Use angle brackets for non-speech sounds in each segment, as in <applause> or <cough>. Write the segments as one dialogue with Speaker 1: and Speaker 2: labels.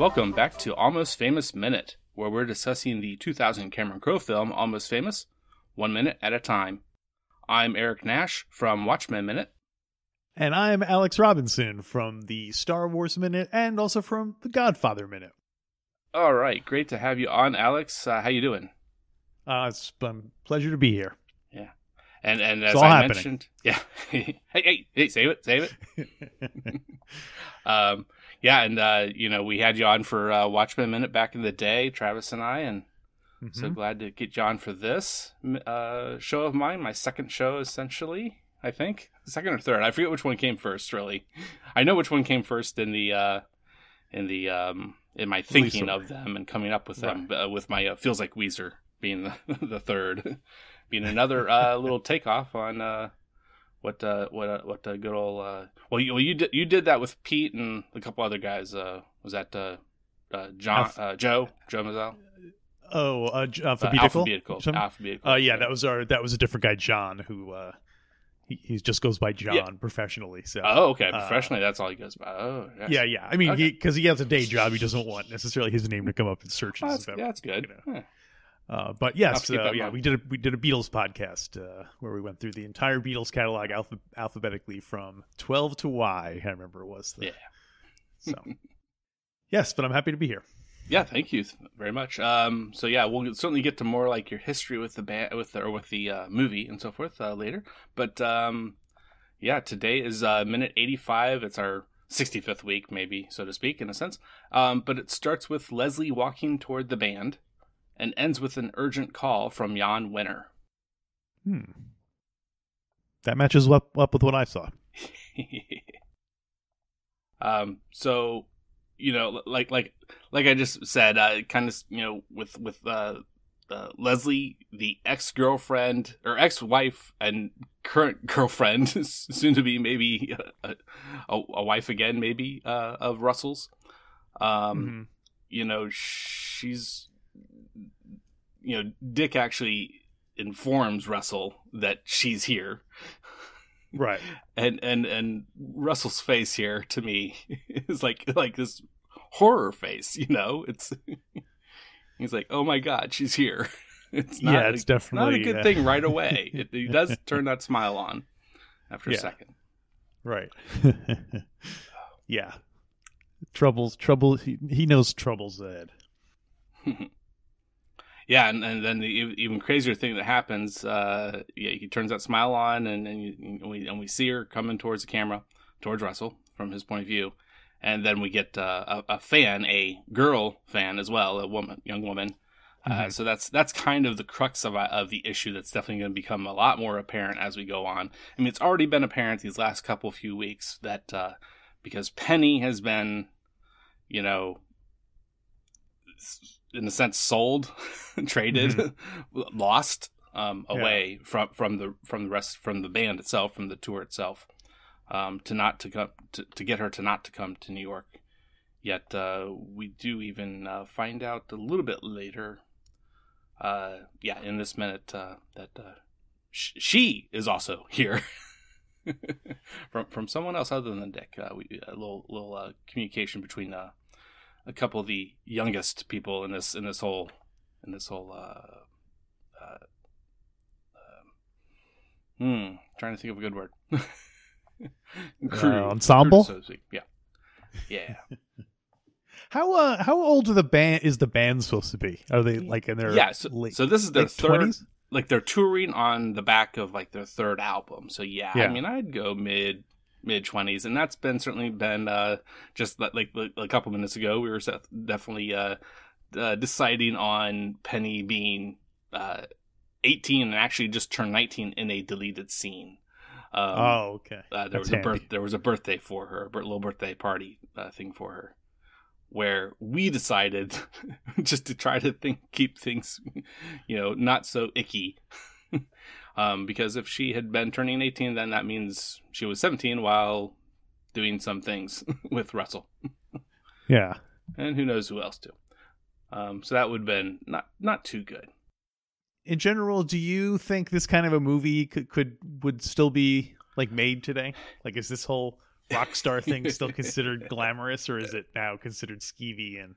Speaker 1: Welcome back to Almost Famous Minute, where we're discussing the 2000 Cameron Crowe film Almost Famous, one minute at a time. I'm Eric Nash from Watchmen Minute.
Speaker 2: And I'm Alex Robinson from the Star Wars Minute and also from the Godfather Minute.
Speaker 1: All right, great to have you on, Alex. Uh, how you doing?
Speaker 2: Uh, it's a pleasure to be here.
Speaker 1: Yeah, and and as I
Speaker 2: happening.
Speaker 1: mentioned, yeah. <laughs> hey, hey, hey, save it, save it. <laughs> <laughs> um, yeah, and uh, you know we had you on for uh, Watchmen Minute back in the day, Travis and I, and so
Speaker 2: Mhm.
Speaker 1: glad to get you on for this uh, show of mine, my second show essentially. I think second or third. I forget which one came first. Really, I know which one came first in the uh, in the um, in my thinking
Speaker 2: Weezer.
Speaker 1: of them and coming up with them. Uh, with my uh, feels like Weezer being <laughs> the, the third, being another uh, little takeoff on uh, what uh, what uh, what uh, good old. Uh, well, you well, you did you did that with Pete and a couple other guys. Uh, was that uh, uh, John uh, Joe Joe Mazzel?
Speaker 2: Oh, uh,
Speaker 1: Uh,
Speaker 2: alphabetical.
Speaker 1: alphabetical. Alphabetical.
Speaker 2: Uh, yeah, that was our that was a different guy, John, who uh, he, he just goes by John
Speaker 1: Yeah.
Speaker 2: professionally. So
Speaker 1: Oh, okay.
Speaker 2: Uh,
Speaker 1: Professionally, that's all he goes by. Oh, yes.
Speaker 2: yeah, yeah. I mean,
Speaker 1: Okay.
Speaker 2: because he, has a day job, he doesn't want necessarily his name to come up in searches.
Speaker 1: Oh, that's, yeah, that's good.
Speaker 2: you know. Uh, but yes, uh, yeah, we did a we did a Beatles podcast uh, where we went through the entire Beatles catalog alpha- alphabetically from twelve to Y. I remember it was. The,
Speaker 1: Yeah.
Speaker 2: So <laughs> yes, but I'm happy to be here.
Speaker 1: Yeah, thank you very much. Um, so yeah, we'll certainly get to more like your history with the band, with the, or with the uh, movie and so forth uh, later. But um, yeah, today is uh, minute eighty-five. It's our sixty-fifth week, maybe so to speak, in a sense. Um, but it starts with Leslie walking toward the band, and ends with an urgent call from Jann Wenner.
Speaker 2: Hmm. That matches up up with what I saw. <laughs>
Speaker 1: um so you know like like like i just said uh kind of you know with with uh, uh leslie the ex-girlfriend or ex-wife and current <laughs> girlfriend soon to be maybe a, a, a wife again maybe uh of russell's um
Speaker 2: Mhm.
Speaker 1: you know she's you know dick actually informs russell that she's here
Speaker 2: Right. <laughs>
Speaker 1: and and and Russell's face here to me <laughs> is like like this horror face, you know. It's <laughs> he's like, oh my god, she's here. It's not
Speaker 2: yeah,
Speaker 1: a,
Speaker 2: it's definitely
Speaker 1: not a good
Speaker 2: uh,
Speaker 1: thing right away. It, he does turn that smile on after
Speaker 2: Yeah.
Speaker 1: a second.
Speaker 2: Right. yeah. Troubles. Trouble. He, he knows troubles ahead.
Speaker 1: Yeah, and, and then the even crazier thing that happens, uh, yeah, he turns that smile on, and, and, you, and we and we see her coming towards the camera, towards Russell from his point of view, and then we get uh, a, a fan, a girl fan as well, a woman, young woman. Uh,
Speaker 2: Mhm.
Speaker 1: so that's that's kind of the crux of uh, of the issue. That's definitely going to become a lot more apparent as we go on. I mean, it's already been apparent these last couple of few weeks that uh, because Penny has been, you know, s- in a sense sold, <laughs> traded, <laughs> lost um,
Speaker 2: Yeah.
Speaker 1: away from from the from the rest from the band itself, from the tour itself, um, to not to come to, to get her to not to come to New York. Yet uh, we do even uh, find out a little bit later. Uh, yeah, in this minute uh, that uh, sh- she is also <laughs> here. from from someone else other than Dick, uh, we a little little uh, communication between uh, a couple of the youngest people in this in this whole in this whole uh, uh, um, hmm trying to think of a good word <laughs>
Speaker 2: Uh, ensemble?
Speaker 1: so to speak. yeah yeah <laughs>
Speaker 2: How uh how old are the band is the band supposed to be? Are they like in their
Speaker 1: yeah so,
Speaker 2: late,
Speaker 1: so this is their third
Speaker 2: 20s?
Speaker 1: like they're touring on the back of like their third album so yeah,
Speaker 2: Yeah.
Speaker 1: i mean i'd go mid mid 20s and that's been certainly been uh just like, like a couple minutes ago we were definitely uh, uh deciding on penny being uh 18 and actually just turned 19 in a deleted scene um,
Speaker 2: oh, okay.
Speaker 1: uh, there
Speaker 2: That's
Speaker 1: was a birth there was a birthday for her, a little birthday party uh, thing for her, where we decided <laughs> just to try to think keep things, you know, not so icky. <laughs> um, because if she had been turning eighteen, then that means she was seventeen while doing some things <laughs> with Russell,
Speaker 2: Yeah.
Speaker 1: and who knows who else too. Um, so that would have been not not too good.
Speaker 2: In general, do you think this kind of a movie could, could would still be like made today? Like, is this whole rock star thing still considered <laughs> glamorous, or is it now considered skeevy and?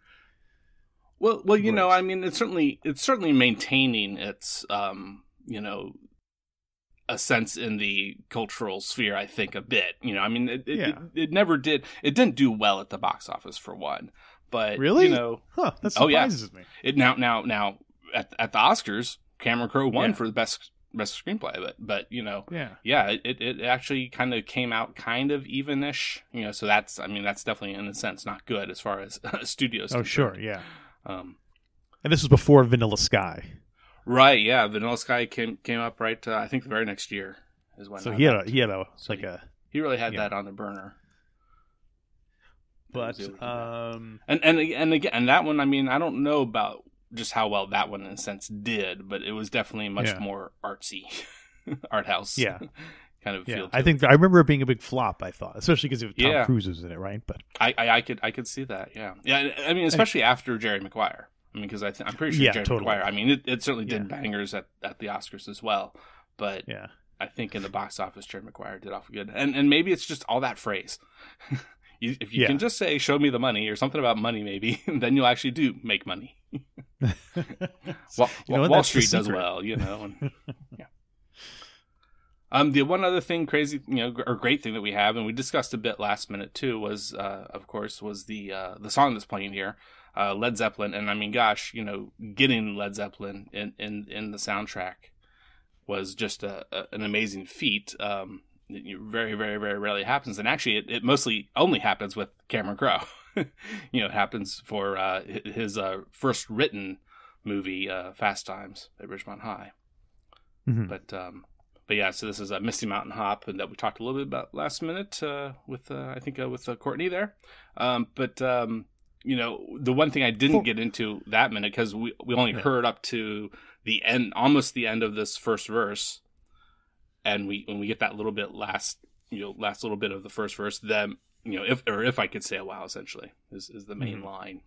Speaker 1: Well, well, you know, I mean, it's certainly it's certainly maintaining its, um, you know, a sense in the cultural sphere. I think a bit. You know, I mean, it it,
Speaker 2: Yeah.
Speaker 1: it, it never did. It didn't do well at the box office for one, but
Speaker 2: Really?
Speaker 1: you know,
Speaker 2: Huh, that
Speaker 1: Oh, yeah.
Speaker 2: surprises me.
Speaker 1: it now now now at at the Oscars, Cameron Crowe won
Speaker 2: Yeah.
Speaker 1: for the best best screenplay. But but you know,
Speaker 2: Yeah.
Speaker 1: yeah, it, it, actually kind of came out kind of evenish. You know, so that's I mean that's definitely in a sense not good as far as <laughs> studios.
Speaker 2: Oh, sure. Yeah.
Speaker 1: Um,
Speaker 2: And this was before Vanilla Sky,
Speaker 1: right. Yeah. Vanilla Sky came came up right. Uh, I think the very next year is when.
Speaker 2: so he had a he had a
Speaker 1: So
Speaker 2: like
Speaker 1: he-
Speaker 2: a
Speaker 1: he really had
Speaker 2: yeah.
Speaker 1: that on the burner.
Speaker 2: But
Speaker 1: was able to do that.
Speaker 2: um
Speaker 1: and and and again, and that one. I mean, I don't know about just how well that one in a sense did, but it was definitely much
Speaker 2: Yeah.
Speaker 1: more artsy, <laughs> art house.
Speaker 2: Yeah. <laughs>
Speaker 1: kind of
Speaker 2: yeah,
Speaker 1: feel. To
Speaker 2: I think I remember it being a big flop. I thought, especially because Tom
Speaker 1: Yeah.
Speaker 2: Cruise was in it, right? But
Speaker 1: I, I I could I could see that. Yeah, yeah. I mean, especially after Jerry Maguire. I mean, because I th- I'm pretty sure
Speaker 2: Yeah,
Speaker 1: Jerry
Speaker 2: totally.
Speaker 1: Maguire. I mean, it, it certainly did
Speaker 2: Yeah.
Speaker 1: bangers at, at the Oscars as well, but
Speaker 2: yeah,
Speaker 1: I think in the box office, Jerry Maguire did awful good. And and maybe it's just all that phrase. <laughs> you, if you
Speaker 2: Yeah.
Speaker 1: can just say "show me the money" or something about money, maybe <laughs> then you'll actually do make money. <laughs> Wall,
Speaker 2: You know?
Speaker 1: Wall Street does well, you know. And, yeah. Um, the one other thing, crazy, you know, or great thing that we have, and we discussed a bit last minute too, was, uh, of course, was the uh, the song that's playing here, uh, Led Zeppelin, and I mean, gosh, you know, getting Led Zeppelin in in, in the soundtrack was just a, a, an amazing feat. Um, it very, very, very rarely happens, and actually, it, it mostly only happens with Cameron Crowe. <laughs> you know, it happens for uh, his uh, first written movie, uh, Fast Times at Ridgemont High.
Speaker 2: Mhm.
Speaker 1: But um, but yeah, so this is a Misty Mountain Hop, and that we talked a little bit about last minute uh, with uh, I think uh, with uh, Courtney there. Um, but um, you know, the one thing I didn't get into that minute because we we only
Speaker 2: Yeah.
Speaker 1: heard up to the end, almost the end of this first verse, and we when we get that little bit last you know last little bit of the first verse, then you know if or if I could say a wow, essentially is is the main
Speaker 2: Mhm.
Speaker 1: line,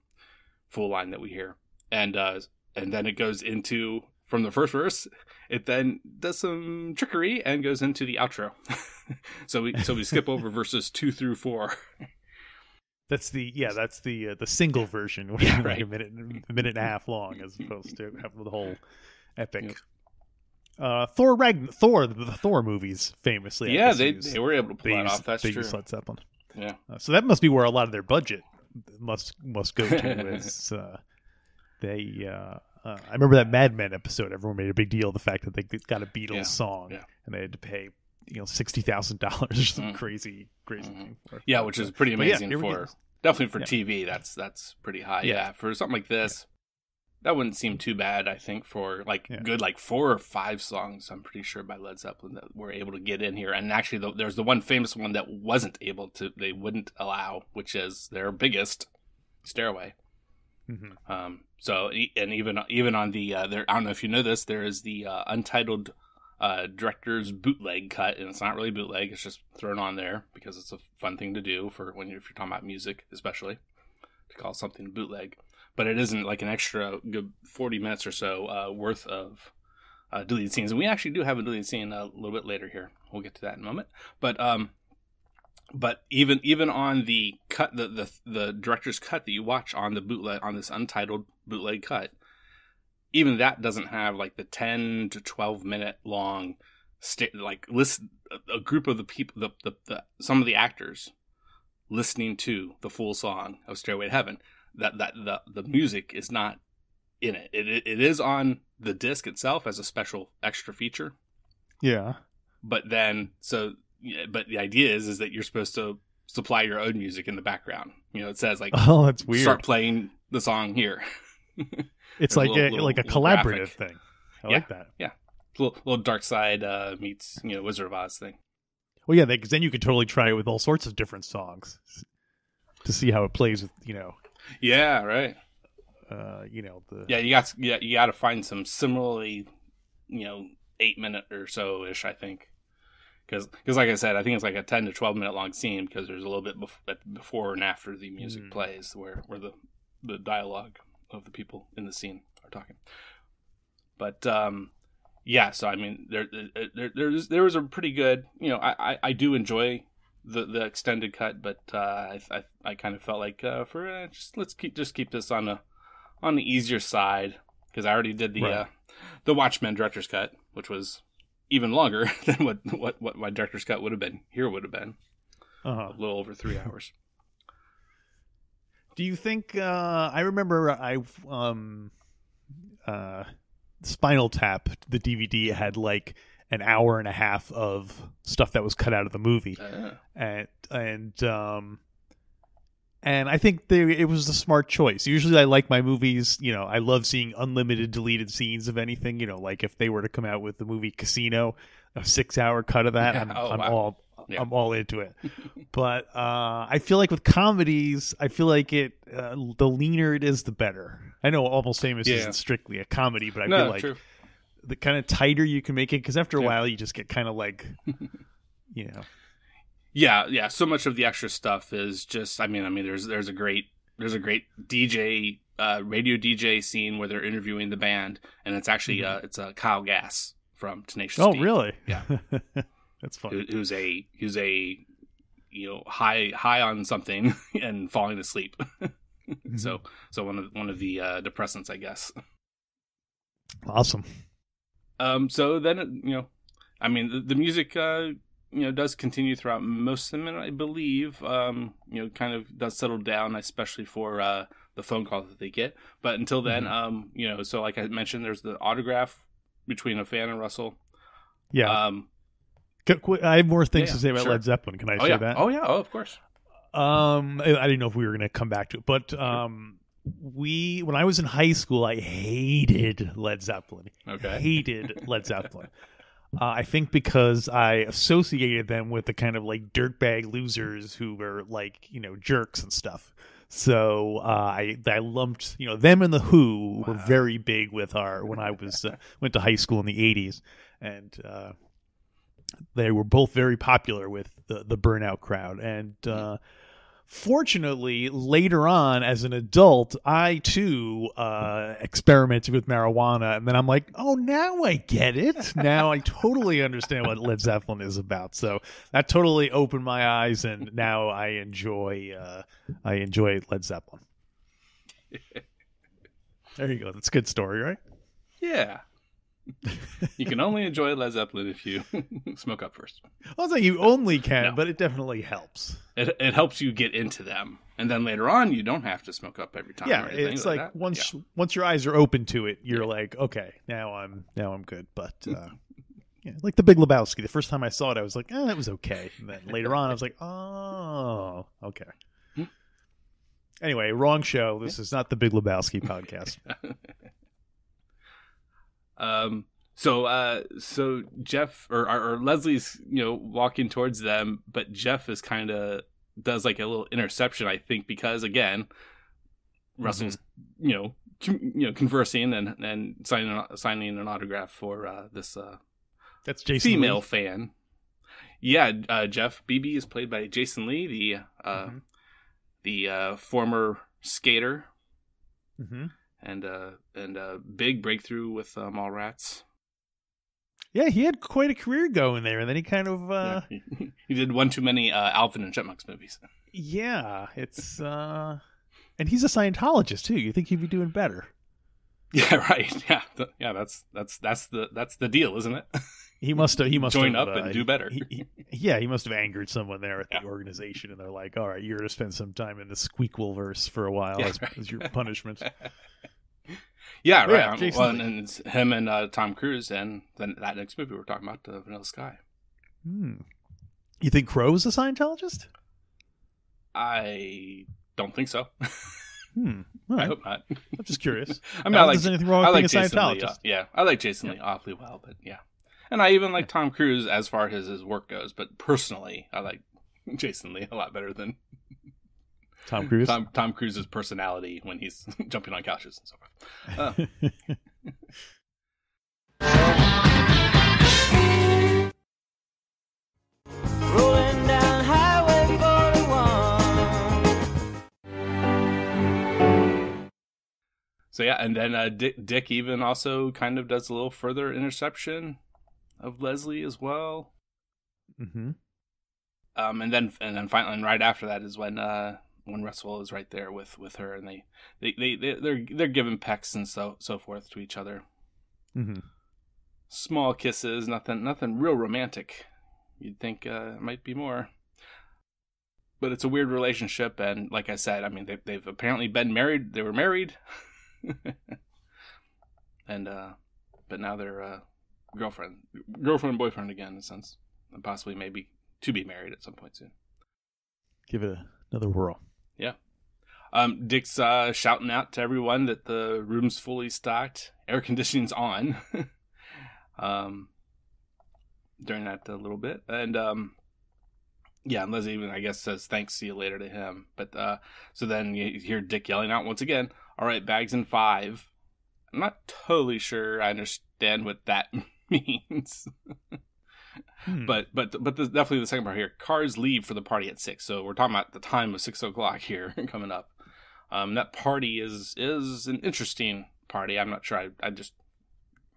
Speaker 1: full line that we hear, and uh, and then it goes into from the first verse it then does some trickery and goes into the outro. <laughs> so we so we skip over <laughs> verses two through four.
Speaker 2: That's the yeah, that's the uh, the single version, which <laughs>
Speaker 1: Yeah,
Speaker 2: is like a minute a minute and a half long, as opposed to the whole epic. Uh, Thor Ragn Thor the, the Thor movies famously.
Speaker 1: Yeah, they they were able to pull that off. That's
Speaker 2: they
Speaker 1: true.
Speaker 2: Led Zeppelin.
Speaker 1: Yeah,
Speaker 2: Uh, so that must be where a lot of their budget must must go to. <laughs> is uh, they? Uh, uh, I remember that Mad Men episode. Everyone made a big deal of the fact that they got a Beatles
Speaker 1: Yeah,
Speaker 2: song
Speaker 1: yeah.
Speaker 2: and they had to pay you know sixty thousand dollars or some
Speaker 1: Mm.
Speaker 2: crazy crazy
Speaker 1: Mhm.
Speaker 2: thing for
Speaker 1: yeah, which is pretty
Speaker 2: But yeah,
Speaker 1: amazing for definitely for
Speaker 2: Yeah.
Speaker 1: TV. That's that's pretty high.
Speaker 2: Yeah.
Speaker 1: Yeah, for something like this, that wouldn't seem too bad. I think for like good like four or five songs. I'm pretty sure by Led Zeppelin that were able to get in here. And actually, the, there's the one famous one that wasn't able to. They wouldn't allow, which is their biggest, "Stairway."
Speaker 2: Mhm.
Speaker 1: Um, so and even even on the uh, there, I don't know if you know this, there is the uh, untitled uh, director's bootleg cut, and it's not really bootleg; it's just thrown on there because it's a fun thing to do for when you're, if you're talking about music, especially to call something bootleg. But it isn't like an extra good forty minutes or so uh, worth of uh, deleted scenes, and we actually do have a deleted scene a little bit later here. We'll get to that in a moment, but um, but even even on the cut the, the the director's cut that you watch on the bootleg on this untitled bootleg cut even that doesn't have like the 10 to 12 minute long sta- like list a group of the people the, the, the some of the actors listening to the full song of stairway to heaven that that the the music is not in it it, it, it is on the disc itself as a special extra feature
Speaker 2: Yeah.
Speaker 1: but then so but the idea is is that you're supposed to supply your own music in the background you know it says like <laughs>
Speaker 2: Oh, that's weird.
Speaker 1: start playing the song here <laughs>
Speaker 2: it's
Speaker 1: a
Speaker 2: like
Speaker 1: little-
Speaker 2: a
Speaker 1: little-
Speaker 2: like a collaborative thing. I
Speaker 1: Yeah.
Speaker 2: like that.
Speaker 1: Yeah, little, little dark side uh meets you know wizard of oz thing
Speaker 2: Well, yeah, because then you could totally try it with all sorts of different songs to see how it plays with you know,
Speaker 1: yeah right
Speaker 2: uh, you know the
Speaker 1: yeah you got yeah you got to find some similarly you know eight minute or so ish i think because like i said i think it's like a 10 to 12 minute long scene because there's a little bit bef- before and after the music
Speaker 2: Mm.
Speaker 1: plays where where the the dialogue of the people in the scene are talking but um yeah so i mean there there there, there's, there was a pretty good you know I, I i do enjoy the the extended cut, but uh, I, I I kind of felt like uh, for uh, just let's keep just keep this on a on the easier side because I already did the
Speaker 2: Right.
Speaker 1: uh, the Watchmen director's cut, which was even longer <laughs> than what what what my director's cut would have been. Here would have been
Speaker 2: Uh-huh.
Speaker 1: a little over three hours.
Speaker 2: Do you think uh I remember I um uh Spinal Tap the DVD had like an hour and a half of stuff that was cut out of the movie
Speaker 1: Uh,
Speaker 2: and and um and I think they, it was a smart choice. Usually, I like my movies. You know, I love seeing unlimited deleted scenes of anything. You know, like if they were to come out with the movie Casino, a six-hour cut of that,
Speaker 1: Yeah,
Speaker 2: I'm,
Speaker 1: oh,
Speaker 2: I'm
Speaker 1: wow.
Speaker 2: all
Speaker 1: Yeah.
Speaker 2: I'm all into it. <laughs> but uh, I feel like with comedies, I feel like it uh, the leaner it is, the better. I know Almost Famous
Speaker 1: Yeah.
Speaker 2: isn't strictly a comedy, but I
Speaker 1: no,
Speaker 2: feel like
Speaker 1: true.
Speaker 2: the kind of tighter you can make it, because after a
Speaker 1: Yeah.
Speaker 2: while, you just get kind of like, <laughs> you know,
Speaker 1: Yeah, yeah. So much of the extra stuff is just. I mean, I mean, there's there's a great there's a great DJ uh, radio DJ scene where they're interviewing the band, and it's actually uh, it's uh, Kyle Gass from Tenacious
Speaker 2: oh
Speaker 1: D,
Speaker 2: really?
Speaker 1: Yeah. <laughs>
Speaker 2: That's
Speaker 1: who,
Speaker 2: funny.
Speaker 1: who's a who's a you know high high on something <laughs> and falling asleep. <laughs> So so one of one of the uh, depressants, I guess.
Speaker 2: Awesome.
Speaker 1: Um, so then, you know, I mean, the, the music, uh, you know, does continue throughout most of them, I believe. Um, you know, kind of does settle down, especially for uh, the phone call that they get. But until then,
Speaker 2: Mhm.
Speaker 1: um, you know, so like I mentioned, there's the autograph between a fan and Russell.
Speaker 2: Yeah.
Speaker 1: Um,
Speaker 2: I have more things
Speaker 1: yeah,
Speaker 2: to say about
Speaker 1: sure.
Speaker 2: Led Zeppelin. Can I
Speaker 1: oh
Speaker 2: say
Speaker 1: yeah,
Speaker 2: that?
Speaker 1: oh yeah, oh of course.
Speaker 2: Um, I, I didn't know if we were going to come back to it, but um, we when I was in high school, I hated Led Zeppelin.
Speaker 1: Okay.
Speaker 2: Hated <laughs> Led Zeppelin. Uh, I think because I associated them with the kind of like dirtbag losers who were like you know jerks and stuff. So uh, I I lumped you know them and the Who were
Speaker 1: Wow.
Speaker 2: very big with our when I was uh, went to high school in the '80s, and uh, they were both very popular with the the burnout crowd. And uh, fortunately, later on as an adult, I too uh, experimented with marijuana, and then I'm like, oh, now I get it. Now I totally understand what Led Zeppelin is about. So that totally opened my eyes, and now I enjoy uh, I enjoy Led Zeppelin. <laughs> There you go. That's a good story, right?
Speaker 1: Yeah. <laughs> you can only enjoy Led Zeppelin if you <laughs> smoke up first.
Speaker 2: I was like, you only can,
Speaker 1: No.
Speaker 2: but it definitely helps.
Speaker 1: It, it helps you get into them, and then later on, you don't have to smoke up every time.
Speaker 2: yeah,
Speaker 1: or
Speaker 2: it's like,
Speaker 1: that.
Speaker 2: once
Speaker 1: Yeah.
Speaker 2: once your eyes are open to it, you're like, okay, now I'm now I'm good. But <laughs> uh, yeah, like the Big Lebowski, the first time I saw it, I was like, oh, that was okay. And then later on, I was like, oh, okay.
Speaker 1: Hmm.
Speaker 2: Anyway, wrong show. This is not the Big Lebowski podcast.
Speaker 1: Um. So, uh, so Jeff or, or, or Leslie's, you know, walking towards them, but Jeff is kind of does like a little interception, I think, because again, Russell's, you know, com- you know, conversing and and signing signing an autograph for uh, this uh,
Speaker 2: That's Jason.
Speaker 1: female
Speaker 2: Lee.
Speaker 1: fan. Yeah, uh, Jeff Bebe is played by Jason Lee, the uh,
Speaker 2: Mhm.
Speaker 1: the uh, former skater
Speaker 2: Mhm.
Speaker 1: And uh, and uh, big breakthrough with uh, Mallrats.
Speaker 2: Yeah, he had quite a career going there, and then he kind of, uh,
Speaker 1: Yeah. <laughs> he, did one too many uh, Alvin and Chipmunks movies.
Speaker 2: yeah, it's, uh, and he's a Scientologist too. You think he'd be doing better?
Speaker 1: Yeah, <laughs> right. Yeah, th- yeah. That's that's that's the that's the deal, isn't it? <laughs>
Speaker 2: He must have. He must
Speaker 1: Join
Speaker 2: have,
Speaker 1: up and
Speaker 2: uh,
Speaker 1: do better.
Speaker 2: he- he- yeah, he must have angered someone there at
Speaker 1: Yeah.
Speaker 2: the organization, and they're like, "All right, you're going to spend some time in the Squeakquelverse for a while
Speaker 1: Yeah,
Speaker 2: as,
Speaker 1: right.
Speaker 2: as your punishment."
Speaker 1: Yeah, right.
Speaker 2: Yeah, Jason
Speaker 1: well,
Speaker 2: Lee.
Speaker 1: and it's him and uh, Tom Cruise, and then that next movie we're talking about, uh, Vanilla Sky.
Speaker 2: Hmm. You think Crowe's a Scientologist?
Speaker 1: I don't think so.
Speaker 2: Hmm. <laughs> All
Speaker 1: I hope not.
Speaker 2: I'm just curious. <laughs>
Speaker 1: I mean,
Speaker 2: Not
Speaker 1: like
Speaker 2: there's anything wrong with
Speaker 1: like
Speaker 2: being a
Speaker 1: Jason Lee. Uh, yeah, I like Jason Lee awfully well, but yeah, and I even like Tom Cruise as far as his work goes. But personally, I like <laughs> Jason Lee a lot better than
Speaker 2: Tom Cruise.
Speaker 1: Tom Tom Cruise's personality when he's <laughs> jumping on couches and so forth. Uh, <laughs>
Speaker 3: Rolling down Highway 41.
Speaker 1: so yeah, and then uh, Dick, Dick even also kind of does a little further interception of Leslie as well.
Speaker 2: hmm
Speaker 1: Um, and then and then finally, and right after that is when uh when Russell is right there with with her, and they they they they- they're they're giving pecks and so so forth to each other.
Speaker 2: hmm
Speaker 1: Small kisses, nothing nothing real romantic. You'd think uh, it might be more. But it's a weird relationship, and like I said, I mean, they, they've apparently been married. They were married, <laughs> and uh, but now they're uh, girlfriend, girlfriend and boyfriend again, in a sense, and possibly maybe to be married at some point soon.
Speaker 2: Give it a, another whirl.
Speaker 1: Um, Dick's uh, shouting out to everyone that the room's fully stocked, air <laughs> conditioning's on. <laughs> um, during that a little bit, and um, yeah, and Leslie even I guess says thanks, see you later to him. But uh, so then you hear Dick yelling out once again. All right, bags in five. I'm not totally sure I understand what that <laughs> means.
Speaker 2: Hmm.
Speaker 1: But but but the, definitely the second part here. Cars leave for the party at six, so we're talking about the time of six o'clock here <laughs> coming up. Um, that party is is an interesting party. I'm not sure. I I just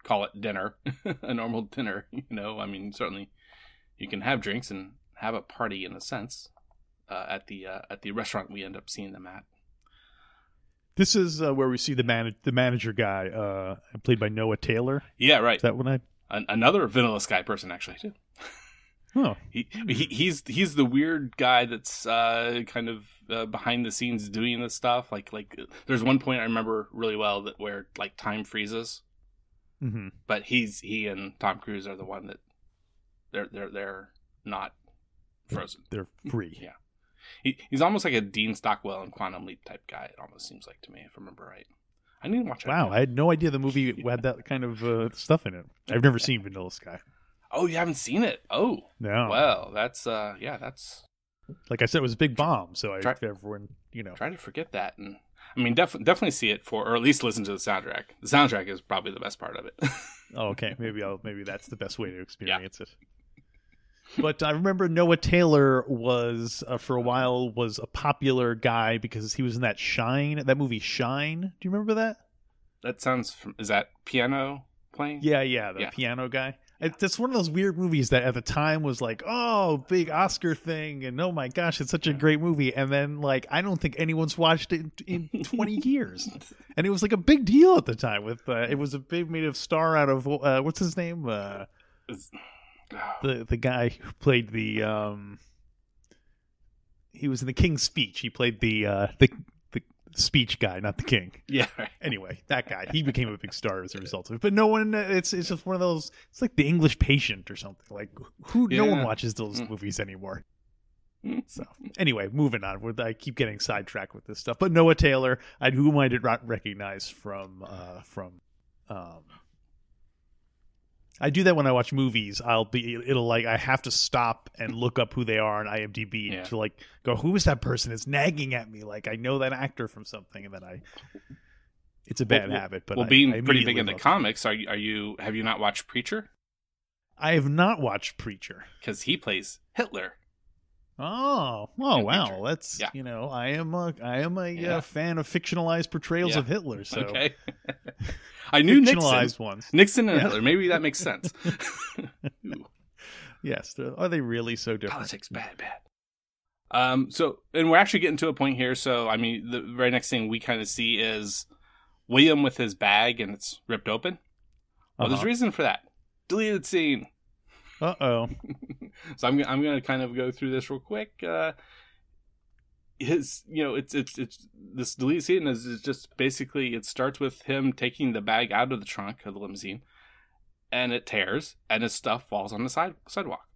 Speaker 1: call it dinner, <laughs> a normal dinner. You know, I mean, certainly you can have drinks and have a party in a sense uh, at the uh, at the restaurant we end up seeing them at.
Speaker 2: This is uh, where we see the man the manager guy, uh, played by Noah Taylor.
Speaker 1: Yeah, right.
Speaker 2: Is that when I?
Speaker 1: An- another Vanilla Sky person actually too.
Speaker 2: Oh, <laughs>
Speaker 1: He, he he's he's the weird guy that's uh, kind of uh, behind the scenes doing this stuff. Like like there's one point I remember really well that where like time freezes,
Speaker 2: hmm
Speaker 1: but he's he and Tom Cruise are the one that they're they're they're not frozen.
Speaker 2: they're free.
Speaker 1: Yeah. He, he's almost like a Dean Stockwell and Quantum Leap type guy. It almost seems like to me, if I remember right. I need to watch that.
Speaker 2: Wow,
Speaker 1: again.
Speaker 2: I had no idea the movie <laughs> had that kind of uh, stuff in it. I've never seen Vanilla Sky.
Speaker 1: Oh, you haven't seen it? Oh,
Speaker 2: No,
Speaker 1: well, that's uh, yeah, that's
Speaker 2: like I said, it was a big bomb. So I
Speaker 1: Try-
Speaker 2: everyone, you know,
Speaker 1: try to forget that and i mean def- definitely see it for or at least listen to the soundtrack the soundtrack is probably the best part of it <laughs>
Speaker 2: Oh, okay. Maybe I'll maybe that's the best way to experience it. But I remember Noah Taylor was uh, for a while was a popular guy because he was in that Shine, that movie Shine. Do you remember that?
Speaker 1: that sounds is that piano playing
Speaker 2: Yeah, yeah, the
Speaker 1: Yeah.
Speaker 2: piano guy. It, that's one of those weird movies that at the time was like, oh, big Oscar thing, and oh my gosh, it's such a great movie. And then like, I don't think anyone's watched it in, in <laughs> twenty years, and it was like a big deal at the time. With uh, it was a big made of star out of uh, what's his name, uh, <sighs> the the guy who played the um, he was in the King's Speech. He played the uh, the the speech guy, not the king
Speaker 1: yeah right.
Speaker 2: anyway, that guy he <laughs> became a big star as a result of it. But no one, it's it's just one of those. It's like the English Patient or something. Like who? No one watches those
Speaker 1: Mm.
Speaker 2: movies anymore. So anyway, moving on. With- I keep getting sidetracked with this stuff. But Noah Taylor, I whom I did not recognize from uh, from. Um, I do that when I watch movies. I'll be it'll like I have to stop and look up who they are on IMDb
Speaker 1: Yeah.
Speaker 2: to like go who is that person? It's nagging at me like I know that actor from something, and then I. It's a bad
Speaker 1: Well,
Speaker 2: habit, but
Speaker 1: well
Speaker 2: I-
Speaker 1: being
Speaker 2: I
Speaker 1: pretty big into comics are you are you have you not watched preacher
Speaker 2: I have not watched Preacher.
Speaker 1: because he plays hitler
Speaker 2: Oh, oh wow! That's
Speaker 1: Yeah.
Speaker 2: you know I am a I am a
Speaker 1: Yeah.
Speaker 2: uh, fan of fictionalized portrayals
Speaker 1: Yeah.
Speaker 2: of Hitler. So
Speaker 1: okay <laughs> <laughs> i knew nixon
Speaker 2: fictionalized ones.
Speaker 1: nixon and hitler maybe that makes sense <laughs>
Speaker 2: Yes, they're- they really so different?
Speaker 1: politics bad bad um so and we're actually getting to a point here so i mean the very next thing we kind of see is william with his bag and it's ripped open well there's
Speaker 2: Uh-huh.
Speaker 1: reason for that deleted scene
Speaker 2: Uh oh. <laughs>
Speaker 1: so i'm, I'm gonna kind of go through this real quick uh his you know it's it's it's this deleted scene is, is just basically it starts with him taking the bag out of the trunk of the limousine and it tears and his stuff falls on the side sidewalk.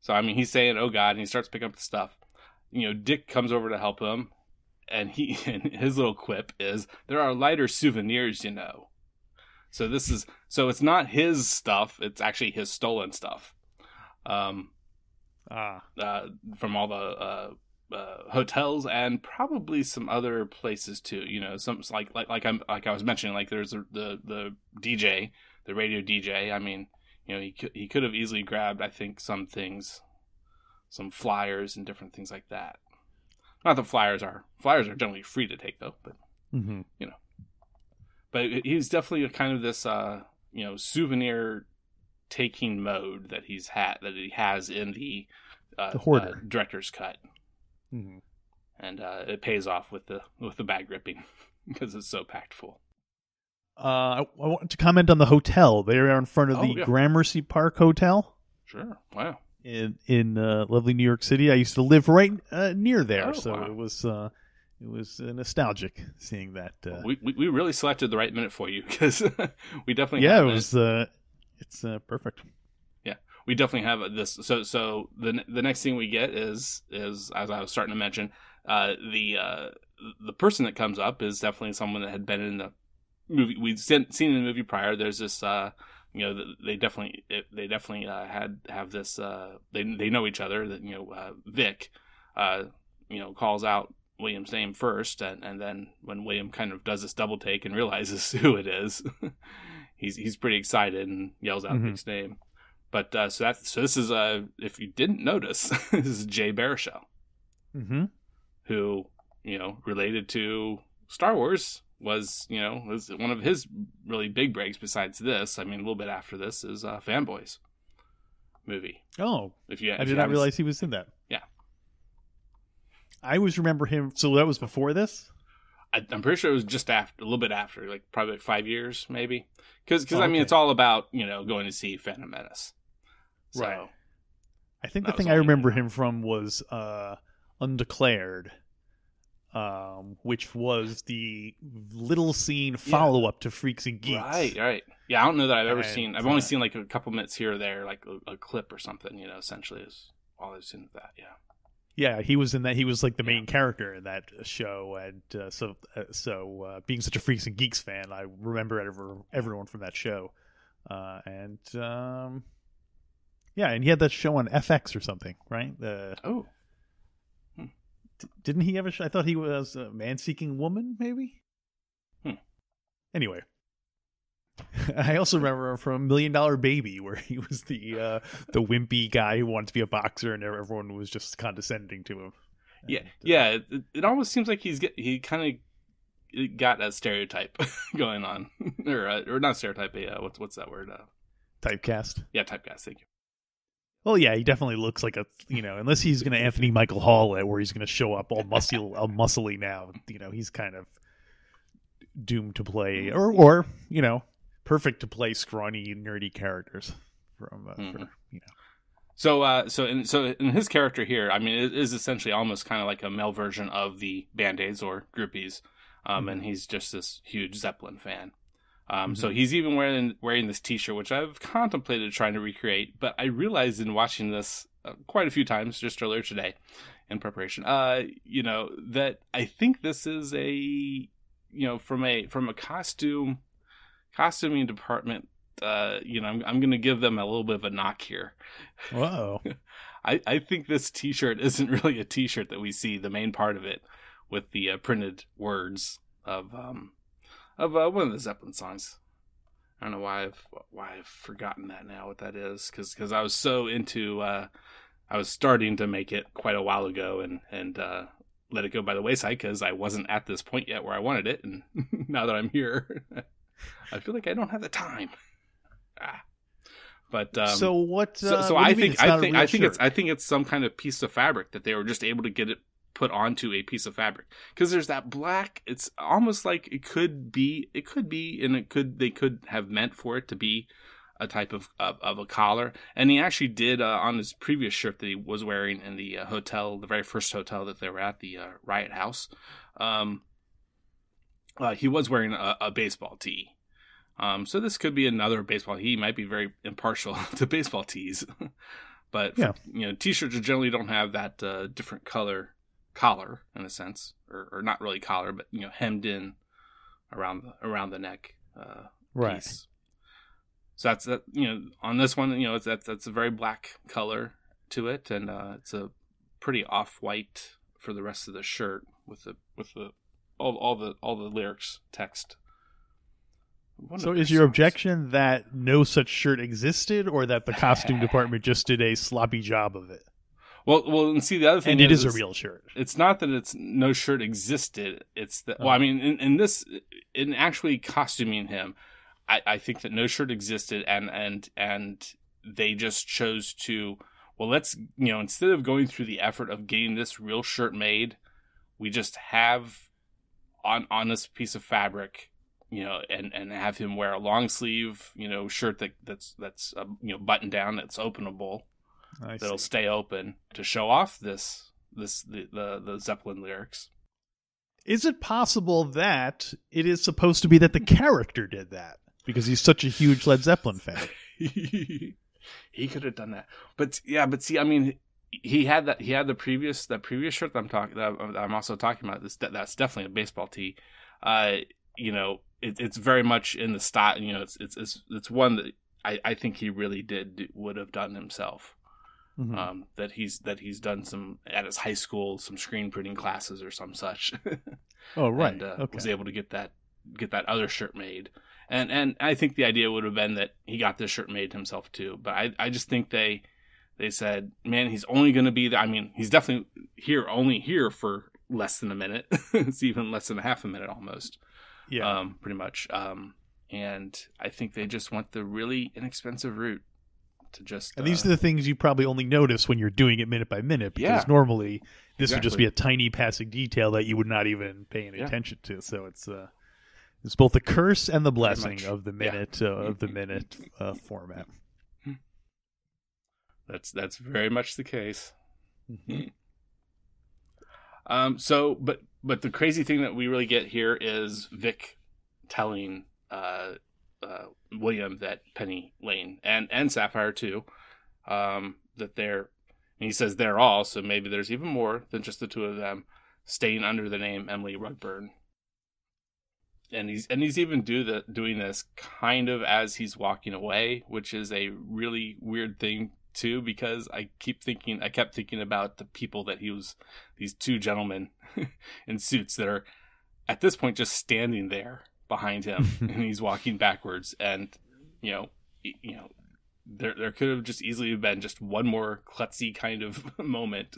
Speaker 1: So i mean he's saying oh god and he starts picking up the stuff. You know dick comes over to help him and he <laughs> and his little quip is there are lighter souvenirs you know so this is so it's not his stuff it's actually his stolen stuff um
Speaker 2: Ah.
Speaker 1: uh, from all the uh, uh, hotels and probably some other places too. You know, some like like like I'm like I was mentioning, like there's the the, the DJ, the radio DJ. I mean, you know, he could he could have easily grabbed, I think, some things, some flyers and different things like that. Not that flyers are flyers are generally free to take though, but mm
Speaker 2: hmm
Speaker 1: but he's definitely a kind of this uh you know souvenir taking mode that he's had that he has in the uh,
Speaker 2: The Hoarder.
Speaker 1: uh, director's cut,
Speaker 2: Mhm.
Speaker 1: and uh, it pays off with the with the bag ripping <laughs> because it's so packed full.
Speaker 2: Uh, I, I want to comment on the hotel. They are in front of
Speaker 1: Oh,
Speaker 2: the
Speaker 1: yeah.
Speaker 2: Gramercy Park Hotel
Speaker 1: Sure. Wow.
Speaker 2: in in uh, lovely New York City. I used to live right uh, near there,
Speaker 1: Oh,
Speaker 2: so
Speaker 1: wow.
Speaker 2: it was uh, it was uh, nostalgic seeing that. Uh,
Speaker 1: We, we we really selected the right minute for you <laughs> because we definitely
Speaker 2: yeah,
Speaker 1: have
Speaker 2: it was. Uh, it's uh, perfect.
Speaker 1: Yeah, we definitely have this. So so the the next thing we get is is as I was starting to mention, uh, the uh, the person that comes up is definitely someone that had been in the movie we'd seen, seen in the movie prior. There's this. Uh, you know, they definitely they definitely uh, had have this. Uh, they they know each other. That you know, uh, Vic, uh, you know, calls out William's name first, and, and then when William kind of does this double take and realizes <laughs> who it is, <laughs> he's he's pretty excited and yells out
Speaker 2: Mhm.
Speaker 1: Vic's name. But uh, so that's so this is uh if you didn't notice, <laughs> this is Jay Baruchel,
Speaker 2: Mm-hmm.
Speaker 1: who you know related to Star Wars was you know was one of his really big breaks. Besides this, I mean, a little bit after this is uh, Fanboys movie.
Speaker 2: Oh,
Speaker 1: If you,
Speaker 2: I
Speaker 1: if you
Speaker 2: did not
Speaker 1: haven't-
Speaker 2: realize he was in that.
Speaker 1: Yeah.
Speaker 2: I always remember him. So that was before this.
Speaker 1: I, I'm pretty sure it was just after, a little bit after, like probably like five years, maybe. Because,
Speaker 2: Oh,
Speaker 1: I mean,
Speaker 2: okay.
Speaker 1: it's all about you know going to see Phantom Menace. So,
Speaker 2: Right. I think the thing I remember him from was uh, Undeclared, um, which was the little scene follow up to Freaks and Geeks.
Speaker 1: Right, right. Yeah, I don't know that I've ever seen. I've only
Speaker 2: uh,
Speaker 1: seen like a couple minutes here or there, like a, a clip or something. You know, essentially is all I've seen of that. Yeah.
Speaker 2: Yeah, he was in that. He was like the
Speaker 1: Yeah.
Speaker 2: main character in that show, and uh, so uh, so uh, being such a Freaks and Geeks fan, I remember ever, everyone from that show, uh, and um, yeah, and he had that show on FX or something, right?
Speaker 1: Oh,
Speaker 2: d- didn't he ever? show? I thought he was a man seeking woman, maybe.
Speaker 1: Hmm.
Speaker 2: Anyway. <laughs> I also remember him from Million Dollar Baby, where he was the uh, the wimpy guy who wanted to be a boxer, and everyone was just condescending to him.
Speaker 1: yeah,
Speaker 2: And, uh,
Speaker 1: yeah. It, it almost seems like he's get, he kind of got a stereotype <laughs> going on, <laughs> or uh, or not stereotype. Uh, what's what's that word? Uh,
Speaker 2: typecast.
Speaker 1: yeah, typecast. Thank you.
Speaker 2: Well, yeah, he definitely looks like a you know, unless he's going to Anthony Michael Hall it, where he's going to show up all muscle, all muscly now. You know, he's kind of doomed to play, or or you know, perfect to play scrawny, nerdy characters from uh,
Speaker 1: Mhm.
Speaker 2: for, you know.
Speaker 1: So, uh, so in so in his character here, I mean, it is essentially almost kind of like a male version of the Band Aids or groupies, um, and he's just this huge Zeppelin fan. Um, So he's even wearing wearing this T-shirt, which I've contemplated trying to recreate, but I realized in watching this uh, quite a few times just earlier today, in preparation, uh, you know, that I think this is a, you know, from a from a costume costuming department. Uh, you know, I'm, I'm going to give them a little bit of a knock here.
Speaker 2: Whoa, <laughs>
Speaker 1: I, I think this T-shirt isn't really a T-shirt that we see. The main part of it, with the uh, printed words of um of uh, one of the Zeppelin songs. I don't know why I've why I've forgotten that now what that is because because I was so into uh, I was starting to make it quite a while ago and and uh, let it go by the wayside because I wasn't at this point yet where I wanted it and <laughs> now that I'm here I feel like I don't have the time. Ah. But um,
Speaker 2: so what?
Speaker 1: so,
Speaker 2: uh,
Speaker 1: so
Speaker 2: what
Speaker 1: I think I think I think it's? I think it's some kind of piece of fabric that they were just able to get it put onto a piece of fabric because there's that black. It's almost like it could be it could be and it could they could have meant for it to be a type of of, of a collar. And he actually did uh, on his previous shirt that he was wearing in the uh, hotel, the very first hotel that they were at, the uh, Riot House. Um, uh, he was wearing a, a baseball tee. Um, so this could be another baseball. He might be very impartial <laughs> to baseball tees, <laughs> but
Speaker 2: Yeah.
Speaker 1: you know, t-shirts generally don't have that uh, different color collar in a sense, or, or not really collar, but you know, hemmed in around the around the neck uh,
Speaker 2: right.
Speaker 1: piece. So that's that. You know, on this one, you know, it's that's that's a very black color to it, and uh, it's a pretty off white for the rest of the shirt with the with the all all the all the lyrics text.
Speaker 2: So is your
Speaker 1: songs.
Speaker 2: objection that no such shirt existed, or that the costume <laughs> department just did a sloppy job of it?
Speaker 1: Well, well, and see the other thing
Speaker 2: And it is a real shirt.
Speaker 1: it's not that it's no shirt existed. It's that well, I
Speaker 2: Oh.
Speaker 1: mean, in, in this, in actually costuming him, I, I think that no shirt existed, and and and they just chose to well, let's you know instead of going through the effort of getting this real shirt made, we just have on on this piece of fabric, you know, and and have him wear a long sleeve, you know, shirt that that's that's uh, you know buttoned down that's openable
Speaker 2: I
Speaker 1: that'll
Speaker 2: see.
Speaker 1: stay open to show off this this the the, the Zeppelin lyrics.
Speaker 2: Is it possible that it is supposed to be that the character did that because he's such a huge Led Zeppelin fan? <laughs>
Speaker 1: he could have done that, but yeah, but see, I mean, he had that. He had the previous that previous shirt that I'm talking that I'm also talking about. This that's definitely a baseball tee. Uh, you know, it, it's very much in the style. You know, it's it's it's, it's one that I, I think he really did would have done himself.
Speaker 2: Mhm.
Speaker 1: Um, that he's that he's done some at his high school some screen printing classes or some such. <laughs>
Speaker 2: oh, right.
Speaker 1: and uh,
Speaker 2: okay.
Speaker 1: was able to get that get that other shirt made. And and I think the idea would have been that he got this shirt made himself too. But I I just think they they said, man, he's only going to be. There. I mean, he's definitely here only here for less than a minute. <laughs> it's even less than a half a minute almost.
Speaker 2: yeah.
Speaker 1: Um, pretty much. Um, and I think they just went the really inexpensive route to just.
Speaker 2: and these
Speaker 1: uh,
Speaker 2: are the things you probably only notice when you're doing it minute by minute because
Speaker 1: Yeah.
Speaker 2: normally this would just be a tiny passing detail that you would not even pay any
Speaker 1: Yeah.
Speaker 2: attention to. So it's uh, it's both the curse and the blessing of the
Speaker 1: Yeah.
Speaker 2: minute uh, of the minute uh, format.
Speaker 1: That's that's very much the case.
Speaker 2: Mhm.
Speaker 1: Um. So, but but the crazy thing that we really get here is Vic telling uh, uh William that Penny Lane and and Sapphire too, um, that they're and he says they're all so maybe there's even more than just the two of them staying under the name Emily Rugburn. And he's and he's even do the doing this kind of as he's walking away, which is a really weird thing too because I keep thinking I kept thinking about the people that he was these two gentlemen <laughs> in suits that are at this point just standing there behind him <laughs> and he's walking backwards and you know you know there there could have just easily been just one more klutzy kind of <laughs> moment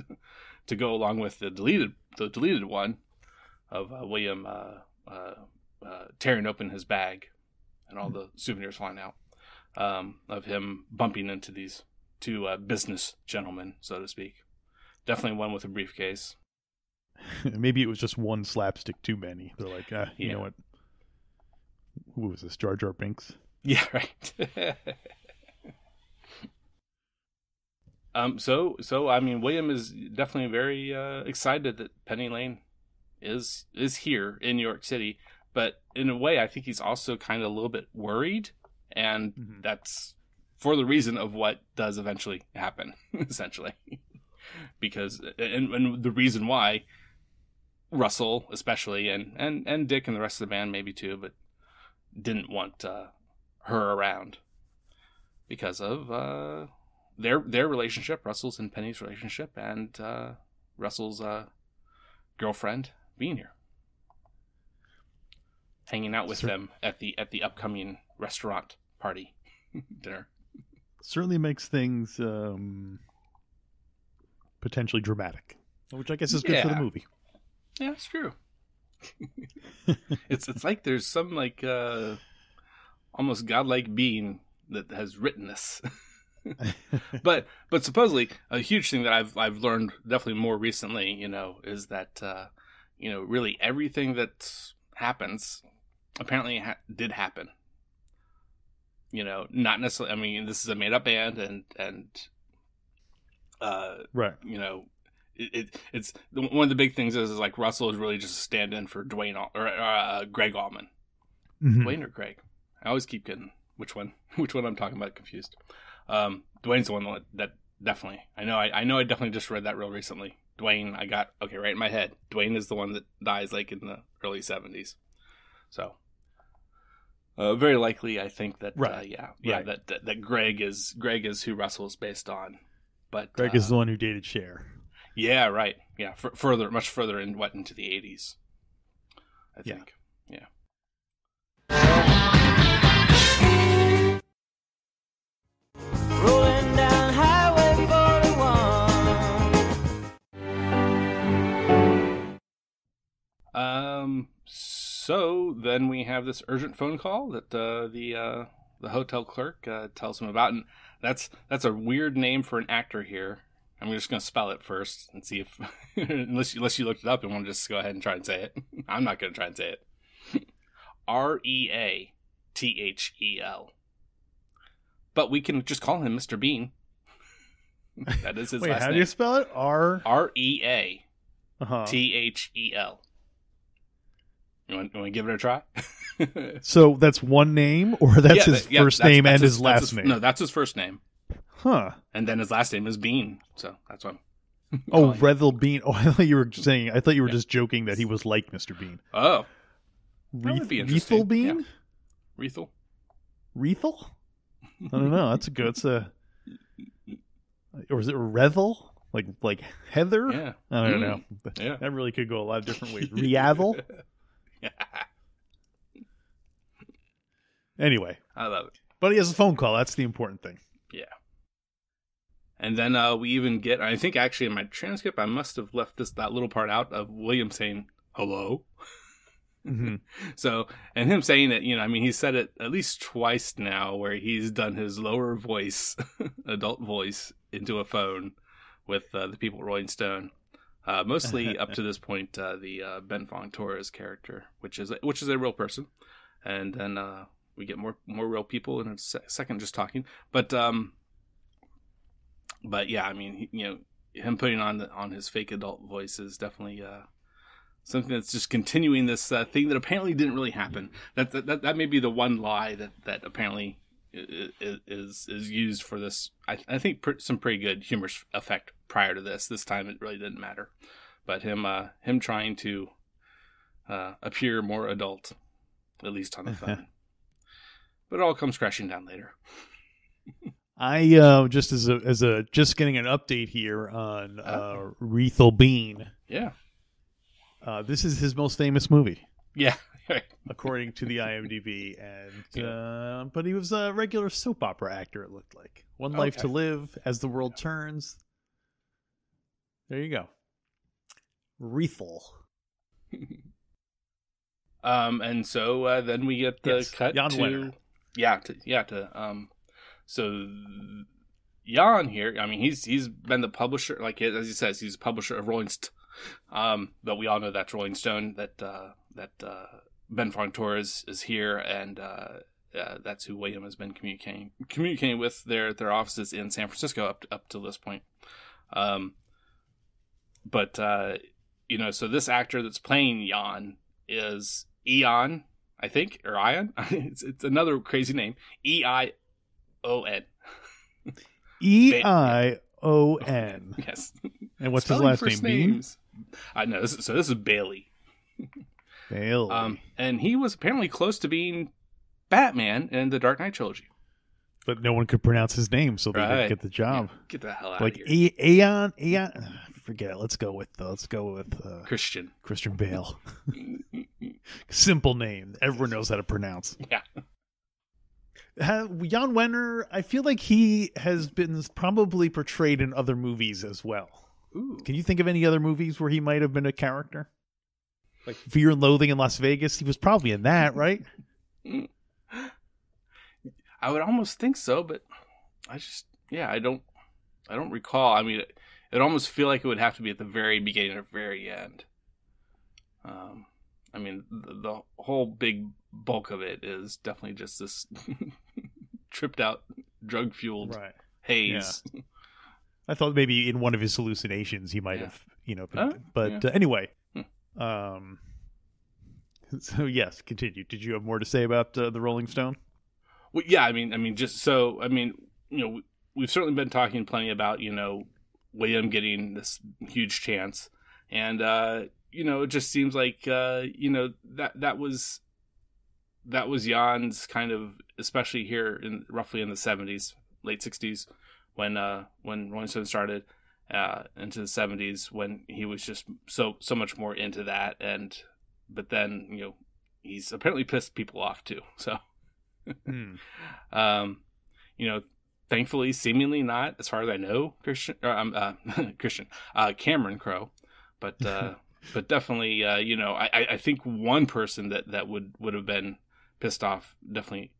Speaker 1: to go along with the deleted the deleted one of uh, William uh, uh, uh, tearing open his bag and all the souvenirs flying out um, of him bumping into these two uh, business gentlemen, so to speak. Definitely one with a briefcase. <laughs>
Speaker 2: Maybe it was just one slapstick too many. They're like, ah, you
Speaker 1: Yeah.
Speaker 2: know what? Who was this? Jar Jar Binks?
Speaker 1: Yeah, <laughs> right. <laughs> um. So, so I mean, William is definitely very uh, excited that Penny Lane is is here in New York City, but in a way, I think he's also kind of a little bit worried, and
Speaker 2: Mhm.
Speaker 1: that's for the reason of what does eventually happen, <laughs> essentially, because and, and the reason why Russell, especially, and and and Dick and the rest of the band maybe too, but didn't want uh, her around because of uh, their their relationship, Russell's and Penny's relationship, and uh, Russell's uh, girlfriend being here, hanging out with them at the at the upcoming restaurant party <laughs> dinner.
Speaker 2: Certainly makes things um, potentially dramatic, which I guess is good for the movie.
Speaker 1: Yeah, it's true. <laughs> it's it's like there's some like uh, almost godlike being that has written this. <laughs> but but supposedly a huge thing that I've I've learned definitely more recently, you know, is that uh, you know really everything that happens apparently ha- did happen. You know, not necessarily. I mean, this is a made up band, and and uh,
Speaker 2: right.
Speaker 1: you know, it, it it's one of the big things is, is like Russell is really just a stand-in for Duane or uh, Gregg Allman.
Speaker 2: Mhm.
Speaker 1: Duane or Gregg? I always keep getting which one, <laughs> which one I'm talking about, confused. Um, Duane's the one that, that definitely. I know. I, I know. I definitely just read that real recently. Duane, I got okay right in my head. Duane is the one that dies like in the early '70s. So, uh, very likely, I think that. Uh,
Speaker 2: Right.
Speaker 1: yeah. Yeah.
Speaker 2: Right.
Speaker 1: That, that that Gregg is Gregg is who Russell is based on. But
Speaker 2: Gregg
Speaker 1: uh,
Speaker 2: is the one who dated Cher.
Speaker 1: yeah, right. Yeah, f- further, much further in what into the eighties. I
Speaker 2: Yeah.
Speaker 1: think. Yeah.
Speaker 3: Rolling down Highway 41.
Speaker 1: Um. So then we have this urgent phone call that uh, the uh, the hotel clerk uh, tells him about, and that's that's a weird name for an actor here. I'm just gonna spell it first and see if <laughs> unless you, unless you looked it up and want to just go ahead and try and say it. <laughs> I'm not gonna try and say it. <laughs> R E A T H E L. But we can just call him Mr. Bean. that is his
Speaker 2: Wait,
Speaker 1: last
Speaker 2: how do
Speaker 1: name.
Speaker 2: you spell it? R.
Speaker 1: R E A
Speaker 2: Uh-huh.
Speaker 1: T H E L. You want, you want to give it a try? <laughs>
Speaker 2: So that's one name, or that's
Speaker 1: Yeah,
Speaker 2: his
Speaker 1: that- yeah,
Speaker 2: first
Speaker 1: that's-
Speaker 2: name
Speaker 1: that's
Speaker 2: and his,
Speaker 1: that's
Speaker 2: last name?
Speaker 1: No, that's his first name,
Speaker 2: Huh.
Speaker 1: and then his last name is Bean. So that's what. I'm
Speaker 2: Oh. Reathel Bean. Oh, <laughs> I thought you were saying. I thought you were
Speaker 1: Yeah.
Speaker 2: just joking that he was like Mr. Bean.
Speaker 1: Oh, That be interesting.
Speaker 2: Reathel Bean.
Speaker 1: Rethel.
Speaker 2: Rethel. I don't know. That's a good. It's a. Or is it Rethel? Like like Heather?
Speaker 1: Yeah.
Speaker 2: I don't
Speaker 1: Mm.
Speaker 2: know.
Speaker 1: Yeah.
Speaker 2: That really could go a lot of different ways. <laughs> Reavel. <laughs> Anyway,
Speaker 1: I love it.
Speaker 2: but he has a phone call. That's the important thing. Yeah.
Speaker 1: And then uh, we even get. I think actually in my transcript, I must have left this that little part out of William saying hello.
Speaker 2: Mhm. <laughs>
Speaker 1: So, and him saying it, you know, I mean, he said it at least twice now where he's done his lower voice, <laughs> adult voice, into a phone with uh, the people at Rolling Stone. Uh, mostly up <laughs> to this point, uh, the uh, Ben Fong Torres character, which is which is a real person, and then uh, we get more more real people in a se- second just talking. But um, but yeah, I mean, he, you know, him putting on the, on his fake adult voice is definitely uh, something that's just continuing this uh, thing that apparently didn't really happen. That, that that that may be the one lie that that apparently is is used for this. I, I think pr- some pretty good humorous effect prior to this. This time it really didn't matter, but him uh, him trying to uh, appear more adult, at least on the <laughs> phone. but it all comes crashing down later.
Speaker 2: I uh, just as a as a just getting an update here on uh, Reathel Bean.
Speaker 1: Yeah,
Speaker 2: Uh, this is his most famous movie,
Speaker 1: yeah. <laughs>
Speaker 2: according to the IMDb. And
Speaker 1: Yeah.
Speaker 2: uh, but he was a regular soap opera actor. It looked like One Life to Live, As the World Turns. There you go. Rethel. <laughs>
Speaker 1: Um, and so uh, then we get the
Speaker 2: Yes,
Speaker 1: cut
Speaker 2: Jann
Speaker 1: to
Speaker 2: Wenner.
Speaker 1: yeah, to, yeah, to um, so Jann here. I mean, he's he's been the publisher, like as he says, he's a publisher of Rolling Stone. Um, but we all know that's Rolling Stone. That uh, that uh, Ben Fong Torres is here, and uh, uh, that's who William has been communicating communicating with their their offices in San Francisco up to, up to this point. Um, but uh, you know, so this actor that's playing Jann is Eon, I think, or Ion. <laughs> it's, it's another crazy name. E I O N.
Speaker 2: E I O N.
Speaker 1: Yes.
Speaker 2: And what's his last name?
Speaker 1: names. I know. This is, so this is Bailey.
Speaker 2: Bailey.
Speaker 1: Um, and he was apparently close to being Batman in the Dark Knight trilogy.
Speaker 2: but no one could pronounce his name, so they
Speaker 1: Right.
Speaker 2: didn't get the job.
Speaker 1: Get the hell out
Speaker 2: Like
Speaker 1: of here.
Speaker 2: A- Aeon, Aeon. Forget it. Let's go with uh, let's go with uh,
Speaker 1: Christian.
Speaker 2: Christian Bale. <laughs> Simple name. Everyone knows how to pronounce.
Speaker 1: Yeah.
Speaker 2: Uh, Jann Wenner, I feel like he has been probably portrayed in other movies as well.
Speaker 1: Ooh.
Speaker 2: Can you think of any other movies where he might have been a character? Like Fear and Loathing in Las Vegas, he was probably in that, <laughs> right?
Speaker 1: I would almost think so, but I just yeah, I don't I don't recall. I mean, it, it almost feel like it would have to be at the very beginning or very end. Um, I mean, the, the whole big bulk of it is definitely just this <laughs> tripped out, drug fueled
Speaker 2: Right.
Speaker 1: haze.
Speaker 2: I thought maybe in one of his hallucinations he might
Speaker 1: Yeah.
Speaker 2: have, you know, been,
Speaker 1: Oh,
Speaker 2: but
Speaker 1: yeah.
Speaker 2: uh, anyway. Um <laughs> so yes, continue. Did you have more to say about uh, the Rolling Stone?
Speaker 1: Well, yeah, I mean, I mean, just so I mean, you know, we- we've certainly been talking plenty about you know William getting this huge chance, and uh, you know, it just seems like uh, you know that that was that was Jann's kind of, especially here in roughly in the seventies, late sixties, when uh, when Rolling Stone started. Uh, into the 70s when he was just so so much more into that. And but then you know he's apparently pissed people off too <laughs> so.
Speaker 2: Hmm.
Speaker 1: um, you know, thankfully, seemingly not, as far as I know, Christian, or, um, uh, <laughs> Christian, uh, Cameron Crowe, but uh, <laughs> but definitely, uh, you know, I, I I think one person that that would would have been pissed off definitely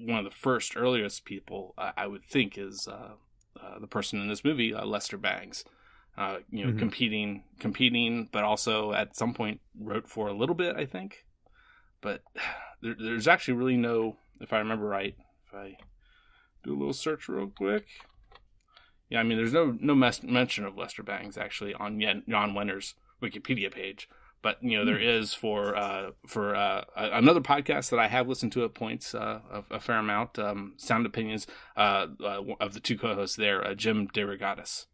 Speaker 1: one of the first earliest people uh, I would think is uh, the person in this movie, uh, Lester Bangs. Uh, you know,
Speaker 2: Mhm.
Speaker 1: competing, competing, but also at some point wrote for a little bit, I think. But <sighs> there, there's actually really no, if I remember right, if I do a little search real quick. Yeah, I mean, there's no no mes- mention of Lester Bangs actually on Jann Wenner's Wikipedia page, but you know there is for uh, for uh, another podcast that I have listened to at points uh, a, a fair amount. Um, Sound opinions uh, uh, of the two co-hosts there, uh, Jim DeRogatis.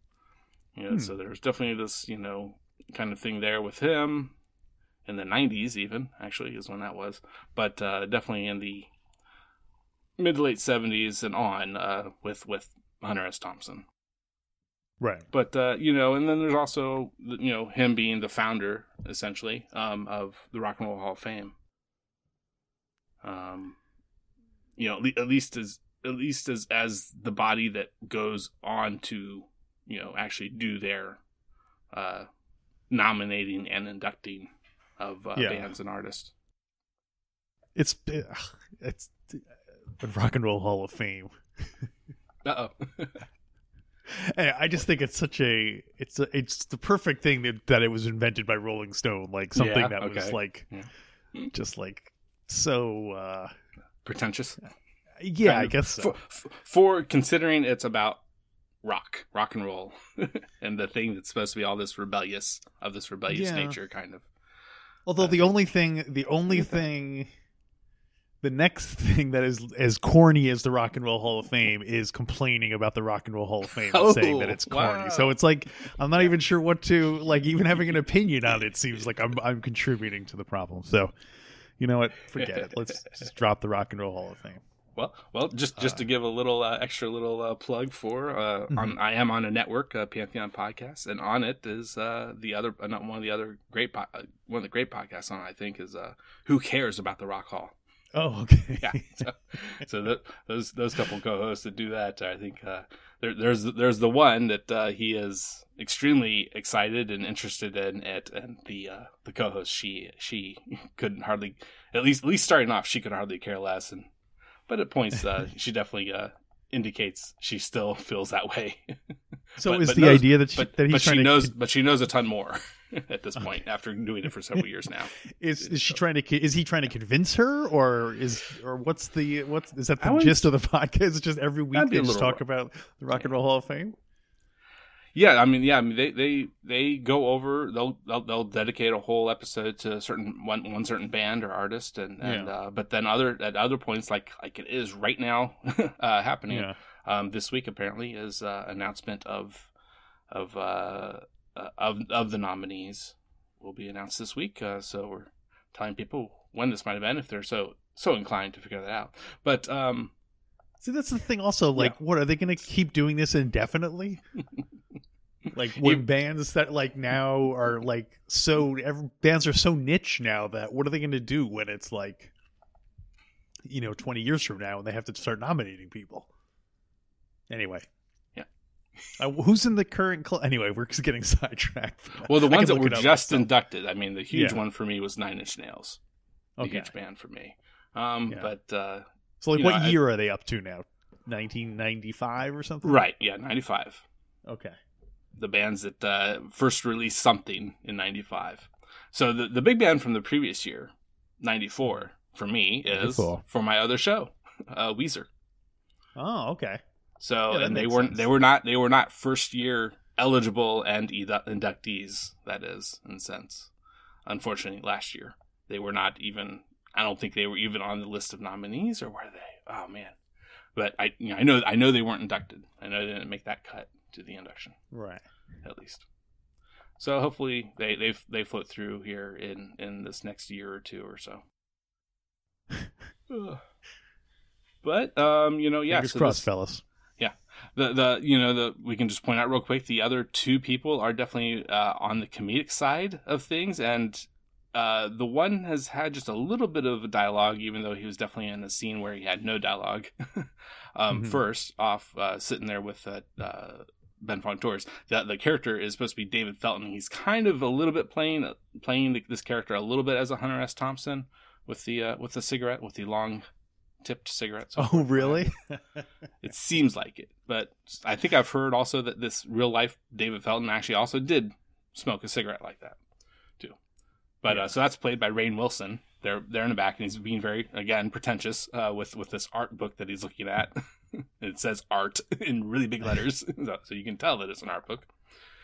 Speaker 1: You know,
Speaker 2: Hmm.
Speaker 1: so there's definitely this you know kind of thing there with him in the 90s even actually is when that was but uh, definitely in the mid to late 70s and on uh, with with hunter s thompson
Speaker 2: Right.
Speaker 1: but uh, you know and then there's also you know him being the founder essentially um, of the rock and roll hall of fame um, you know at least as at least as as the body that goes on to you know actually do their uh, nominating and inducting of uh,
Speaker 2: Yeah.
Speaker 1: bands and artists
Speaker 2: It's it's the Rock and Roll Hall of Fame.
Speaker 1: uh oh <laughs>
Speaker 2: I just think it's such a it's a, it's the perfect thing that, that it was invented by Rolling Stone, like something
Speaker 1: Yeah,
Speaker 2: that was like
Speaker 1: Yeah.
Speaker 2: just like so. uh
Speaker 1: pretentious
Speaker 2: Yeah,
Speaker 1: Kind
Speaker 2: I guess so.
Speaker 1: for, for considering it's about rock rock and roll <laughs> and the thing that's supposed to be all this rebellious of this rebellious
Speaker 2: Yeah.
Speaker 1: nature kind of
Speaker 2: Although the only thing, the only thing, the next <laughs> thing that is as corny as the Rock and Roll Hall of Fame is complaining about the Rock and Roll Hall of Fame and
Speaker 1: Oh,
Speaker 2: saying that it's corny.
Speaker 1: wow.
Speaker 2: So it's like I'm not even sure what to like. Even having an opinion on it seems like I'm I'm contributing to the problem. So you know what? Forget it. Let's <laughs> just drop the Rock and Roll Hall of Fame.
Speaker 1: Well, well, just just to give a little uh, extra little uh, plug for, uh,
Speaker 2: Mm-hmm.
Speaker 1: on, I am on a network, uh, Pantheon Podcast, and on it is uh, the other uh, one of the other great po- uh, one of the great podcasts on. it, I think is uh, Who Cares About the Rock Hall.
Speaker 2: Oh, okay.
Speaker 1: Yeah, <laughs> so, so th those those couple co-hosts that do that, I think uh, there, there's there's the one that uh, he is extremely excited and interested in it, and the uh, the co-host she she couldn't hardly at least at least starting off she could hardly care less, and but at points uh, <laughs> she definitely uh, indicates she still feels that way. <laughs>
Speaker 2: So
Speaker 1: But-
Speaker 2: is
Speaker 1: but
Speaker 2: the
Speaker 1: knows-
Speaker 2: idea that she,
Speaker 1: but
Speaker 2: that he's
Speaker 1: but
Speaker 2: trying
Speaker 1: she
Speaker 2: to
Speaker 1: knows but she knows a ton more <laughs> at this point after doing it for several years now. <laughs>
Speaker 2: is is she trying to is he trying to convince her or is or what's the what's is that the
Speaker 1: would-
Speaker 2: gist of the podcast? It's just every week they just talk about the Rock and Roll Hall of Fame.
Speaker 1: Yeah, I mean, yeah, I mean, they they they go over. They'll they'll, they'll dedicate a whole episode to a certain one one certain band or artist, and and
Speaker 2: Yeah.
Speaker 1: uh, but then other at other points, like like it is right now <laughs> uh, happening.
Speaker 2: Yeah.
Speaker 1: Um, this week apparently is uh, announcement of of uh, of of the nominees will be announced this week. Uh, so we're telling people when this might have been if they're so so inclined to figure that out. But um,
Speaker 2: See, that's the thing. Also, like, what are they going to keep doing this indefinitely? <laughs> like when
Speaker 1: You-
Speaker 2: bands that like now are like so every, bands are so niche now that what are they going to do when it's like you know 20 years from now and they have to start nominating people anyway
Speaker 1: Yeah.
Speaker 2: Uh, who's in the current cl- anyway we're just getting <laughs> sidetracked
Speaker 1: well, the ones that were just inducted. I mean, the huge
Speaker 2: Yeah.
Speaker 1: one for me was Nine Inch Nails.
Speaker 2: okay
Speaker 1: huge band for me. Um,
Speaker 2: Yeah.
Speaker 1: but uh,
Speaker 2: so like what
Speaker 1: know, I-
Speaker 2: year are they up to now 1995 or something
Speaker 1: right, yeah, ninety five.
Speaker 2: okay
Speaker 1: The bands that uh, first released something in ninety five. So the the big band from the previous year, ninety four, for me is
Speaker 2: Cool.
Speaker 1: for my other show, uh, Weezer.
Speaker 2: oh okay
Speaker 1: So
Speaker 2: Yeah,
Speaker 1: and they weren't
Speaker 2: sense.
Speaker 1: they were not they were not first year eligible and inductees. That is in a sense. Unfortunately, last year they were not even. I don't think they were even on the list of nominees, or were they? Oh man! But I, you know, I know, I know they weren't inducted. I know they didn't make that cut to the induction,
Speaker 2: right
Speaker 1: at least. So hopefully they they they float through here in in this next year or two or so. <laughs> But um, you know, yeah,
Speaker 2: fingers
Speaker 1: so
Speaker 2: crossed
Speaker 1: this-
Speaker 2: fellas
Speaker 1: the the you know the we can just point out real quick the other two people are definitely uh, on the comedic side of things. And uh, the one has had just a little bit of a dialogue even though he was definitely in a scene where he had no dialogue <laughs> um,
Speaker 2: Mhm.
Speaker 1: first off uh, sitting there with uh, uh, Ben Fong Torres the, the character is supposed to be David Felton. He's kind of a little bit playing playing this character a little bit as a Hunter S. Thompson with the uh, with the cigarette with the long tipped cigarettes.
Speaker 2: Oh, really? <laughs>
Speaker 1: It seems like it, but I think I've heard also that this real life David Felton actually also did smoke a cigarette like that too. But
Speaker 2: Yeah.
Speaker 1: uh, so that's played by Rainn Wilson. They're they're in the back, and he's being very again pretentious uh, with with this art book that he's looking at. <laughs> it says art <laughs> in really big letters, so, so you can tell that it's an art book.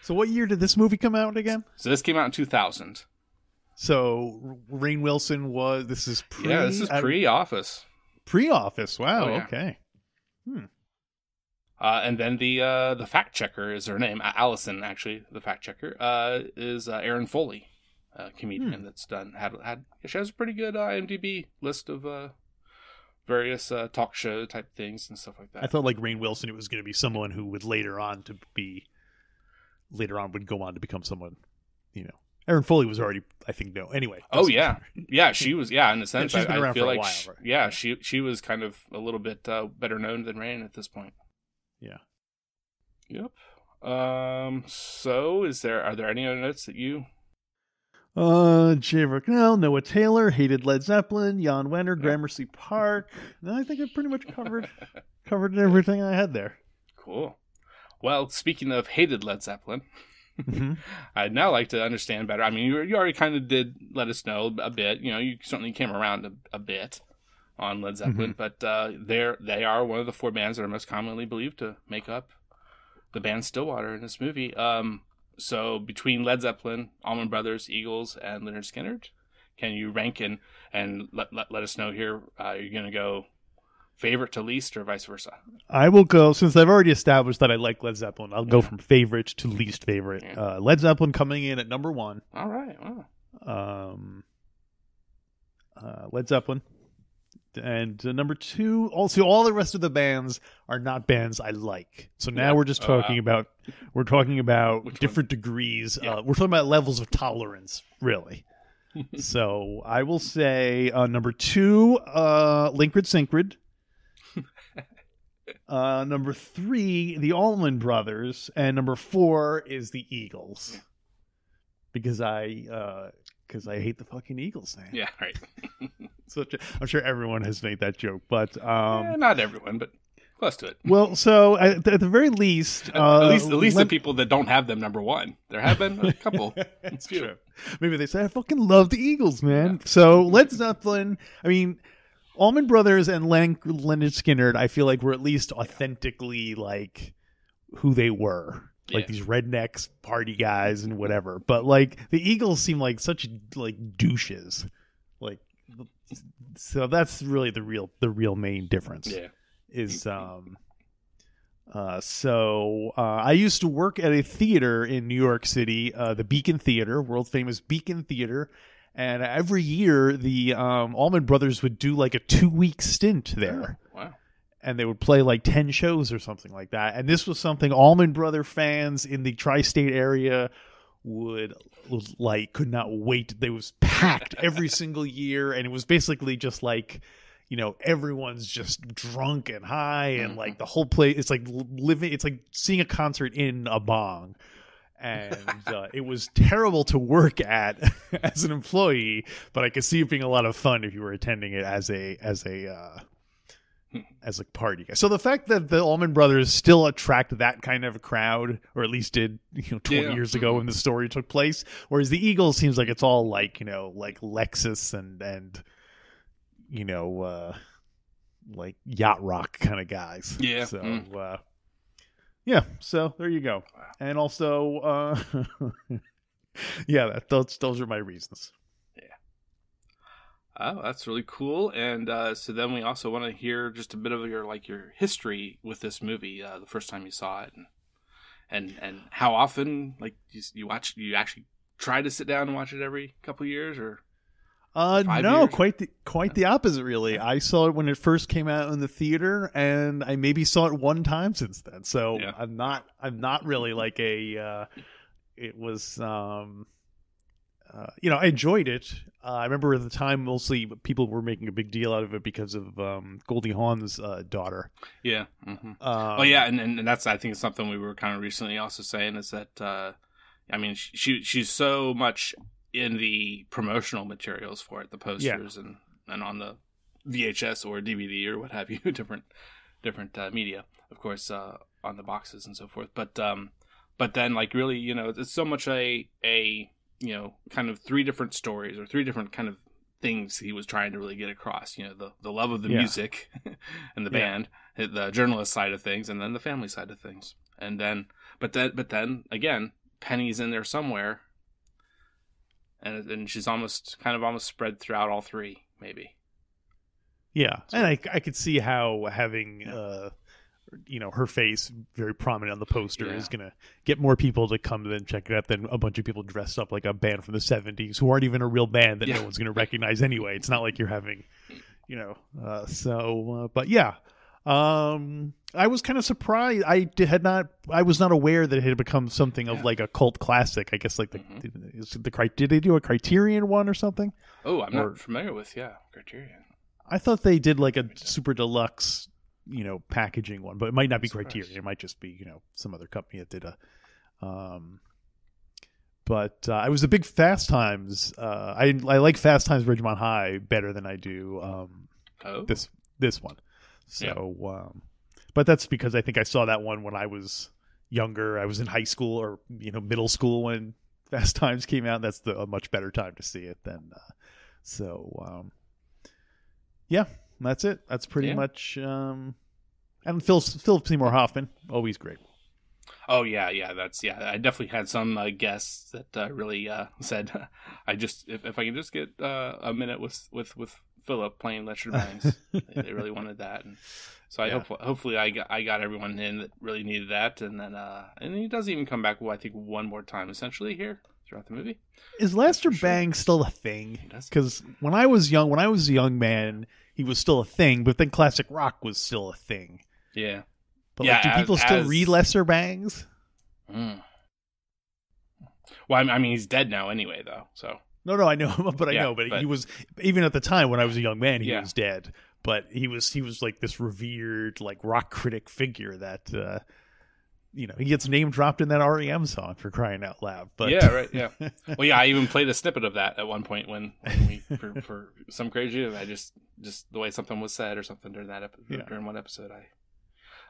Speaker 2: so, what year did this movie come out again?
Speaker 1: So this came out in 2000.
Speaker 2: So, Rainn Wilson was. This is pre.
Speaker 1: yeah, this is pre Office.
Speaker 2: Pre-office. Wow.
Speaker 1: Oh, yeah.
Speaker 2: Okay.
Speaker 1: Uh, and then the uh, the fact checker is her name, Allison. Actually, the fact checker uh, is uh, Erin Foley, a comedian
Speaker 2: Hmm.
Speaker 1: that's done had had she has a pretty good uh, IMDb list of uh, various uh, talk show type things and stuff like that.
Speaker 2: I thought like Rainn Wilson, it was going to be someone who would later on to be, later on would go on to become someone, you know. Erin Foley was already, I think, no. Anyway.
Speaker 1: oh yeah, <laughs> yeah, she was yeah. In a sense,
Speaker 2: she's
Speaker 1: I,
Speaker 2: been
Speaker 1: I feel
Speaker 2: for a
Speaker 1: like
Speaker 2: while,
Speaker 1: sh-
Speaker 2: right?
Speaker 1: yeah, she she was kind of a little bit uh, better known than Rainn at this point.
Speaker 2: Yeah.
Speaker 1: Yep. Um. So, is there are there any other notes that you?
Speaker 2: Uh, Jay Baruchel, Noah Taylor, hated Led Zeppelin, Jann Wenner,
Speaker 1: Yeah.
Speaker 2: Gramercy Park. <laughs> No, I think I pretty much covered covered everything I had there.
Speaker 1: Cool. Well, speaking of hated Led Zeppelin,
Speaker 2: Mhm. <laughs>
Speaker 1: I'd now like to understand better. I mean, you, you already kind of did let us know a bit. You know, you certainly came around a, a bit on Led Zeppelin, but uh, they're they are one of the four bands that are most commonly believed to make up the band Stillwater in this movie. Um, so between Led Zeppelin, Allman Brothers, Eagles, and Lynyrd Skynyrd, can you rank and and let let, let us know here? Uh, you're going to go favorite to least, or vice versa?
Speaker 2: I will go since I've already established that I like Led Zeppelin. I'll go from favorite to least favorite.
Speaker 1: Yeah.
Speaker 2: Uh, Led Zeppelin coming in at number one.
Speaker 1: All right. Wow.
Speaker 2: Um, uh, Led Zeppelin. And uh, number two, also all the rest of the bands are not bands I like. So now
Speaker 1: Yeah.
Speaker 2: we're just talking
Speaker 1: wow.
Speaker 2: about we're talking about
Speaker 1: Which one?
Speaker 2: different degrees.
Speaker 1: Yeah.
Speaker 2: Uh, we're talking about levels of tolerance, really. <laughs> so I will say uh, number two, uh, Linkrid Syncrid. Uh, number three, the Allman Brothers, and number four is the Eagles. Because I, because I hate the fucking Eagles, man.
Speaker 1: Yeah. Right. <laughs>
Speaker 2: Such a, I'm sure everyone has made that joke, but um,
Speaker 1: not everyone, but close to it.
Speaker 2: well, so at, at the very least, uh,
Speaker 1: at least, at least
Speaker 2: let-
Speaker 1: the people that don't have them number one. There have been a <laughs> couple.
Speaker 2: it's
Speaker 1: Few.
Speaker 2: true. Maybe they say I fucking love the Eagles, man. So Led Zeppelin. I mean, Allman Brothers and Len- Lynyrd Skynyrd. I feel like were at least authentically like who they were. Like
Speaker 1: Yeah.
Speaker 2: these rednecks, party guys, and whatever. But like the Eagles seem like such like douches. Like, so that's really the real the real main difference
Speaker 1: Yeah.
Speaker 2: is um uh so uh I used to work at a theater in New York City, uh the Beacon Theater, world famous Beacon Theater, and every year the um Allman Brothers would do like a 2-week stint there
Speaker 1: Wow.
Speaker 2: and they would play like 10 shows or something like that. And this was something Allman Brother fans in the tri-state area would like could not wait. They was packed every <laughs> single year and it was basically just like you know everyone's just drunk and high and like the whole place it's like living it's like seeing a concert in a bong and uh, it was terrible to work at <laughs> as an employee but i could see it being a lot of fun if you were attending it as a as a uh, as a party guy. So the fact that the Allman Brothers still attract that kind of a crowd, or at least did, you know, twenty
Speaker 1: Yeah.
Speaker 2: years ago when the story took place, whereas the Eagles seems like it's all like you know, like Lexus and and you know, uh like yacht rock kind of guys.
Speaker 1: Yeah.
Speaker 2: So
Speaker 1: Mm.
Speaker 2: uh yeah, so there you go. And also, uh <laughs> yeah, that, those those are my reasons. Yeah.
Speaker 1: Oh, that's really cool. And uh, so then we also want to hear just a bit of your like your history with this movie, uh, the first time you saw it, and and, and how often like you, you watch you actually try to sit down and watch it every couple years or
Speaker 2: Uh,
Speaker 1: Five
Speaker 2: no,
Speaker 1: years?
Speaker 2: quite the quite the opposite. Really, I saw it when it first came out in the theater, and I maybe saw it one time since then. So
Speaker 1: Yeah.
Speaker 2: I'm not I'm not really like a. Uh, it was, um, uh, you know, I enjoyed it. Uh, I remember at the time mostly people were making a big deal out of it because of um, Goldie Hawn's uh, daughter.
Speaker 1: yeah. hmm
Speaker 2: Um,
Speaker 1: oh yeah, and, and and that's I think something we were kind of recently also saying is that uh, I mean she she's so much in the promotional materials for it, the posters and and on the VHS or DVD or what have you, <laughs> different different uh, media, of course, uh, on the boxes and so forth. But um, but then like really, you know, it's so much a a you know kind of three different stories or three different kind of things he was trying to really get across. You know, the the love of the
Speaker 2: Yeah.
Speaker 1: music <laughs> and the
Speaker 2: Yeah.
Speaker 1: band, the journalist side of things, and then the family side of things. And then, but then, but then again, Penny's in there somewhere, and and she's almost kind of almost spread throughout all three, maybe.
Speaker 2: Yeah, and I I could see how having uh you know her face very prominent on the poster
Speaker 1: Yeah.
Speaker 2: is gonna get more people to come and check it out than a bunch of people dressed up like a band from the '70s who aren't even a real band that
Speaker 1: Yeah.
Speaker 2: no one's gonna recognize anyway. It's not like you're having, you know. Uh, so, uh, but yeah, um, I was kind of surprised. I did, had not. I was not aware that it had become something of
Speaker 1: Yeah.
Speaker 2: like a cult classic. I guess like the
Speaker 1: Mhm.
Speaker 2: is the did they do a Criterion one or something?
Speaker 1: Oh, I'm
Speaker 2: Or-
Speaker 1: not familiar with yeah Criterion.
Speaker 2: I thought they did like a super deluxe, you know, packaging one, but it might not be
Speaker 1: Surprised.
Speaker 2: Criterion. It might just be, you know, some other company that did a. Um, but uh, I was a big Fast Times. Uh, I I like Fast Times Ridgemont High better than I do um,
Speaker 1: Oh,
Speaker 2: this this one. So, um, but that's because I think I saw that one when I was younger. I was in high school or you know middle school when <laughs> Fast Times came out. That's the, a much better time to see it than. Uh, so, um, yeah, that's it. That's pretty
Speaker 1: Yeah.
Speaker 2: much. Um, and Phil Philip Seymour Hoffman, always great.
Speaker 1: Oh yeah, yeah, that's yeah. I definitely had some uh, guests that uh, really uh, said, <laughs> "I just if, if I can just get uh, a minute with with with Philip playing Lester <laughs> Bangs, they, they really wanted that." And so I
Speaker 2: Yeah.
Speaker 1: hope hopefully I got I got everyone in that really needed that, and then uh, and he does even come back. Well, I think one more time essentially here throughout the movie.
Speaker 2: Is Lester
Speaker 1: sure.
Speaker 2: Bang still a thing? Because when I was young, when I was a young man, he was still a thing. But then classic rock was still a thing.
Speaker 1: Yeah.
Speaker 2: But
Speaker 1: Yeah,
Speaker 2: like, do
Speaker 1: as-
Speaker 2: people still
Speaker 1: as-
Speaker 2: read Lester Bangs?
Speaker 1: Mm. Well, I mean, he's dead now anyway, though. So
Speaker 2: No, no, I know, <laughs> but I
Speaker 1: Yeah,
Speaker 2: know, but,
Speaker 1: but-
Speaker 2: he was even at the time when I was a young man, he
Speaker 1: Yeah.
Speaker 2: was dead. But he was he was like this revered like rock critic figure that uh you know he gets name dropped in that REM song for crying out loud. But
Speaker 1: yeah, right, yeah. <laughs> Well, yeah, I even played a snippet of that at one point when, when we <laughs> for, for some crazy. I just just the way something was said or something during that episode
Speaker 2: Yeah.
Speaker 1: during one episode. I.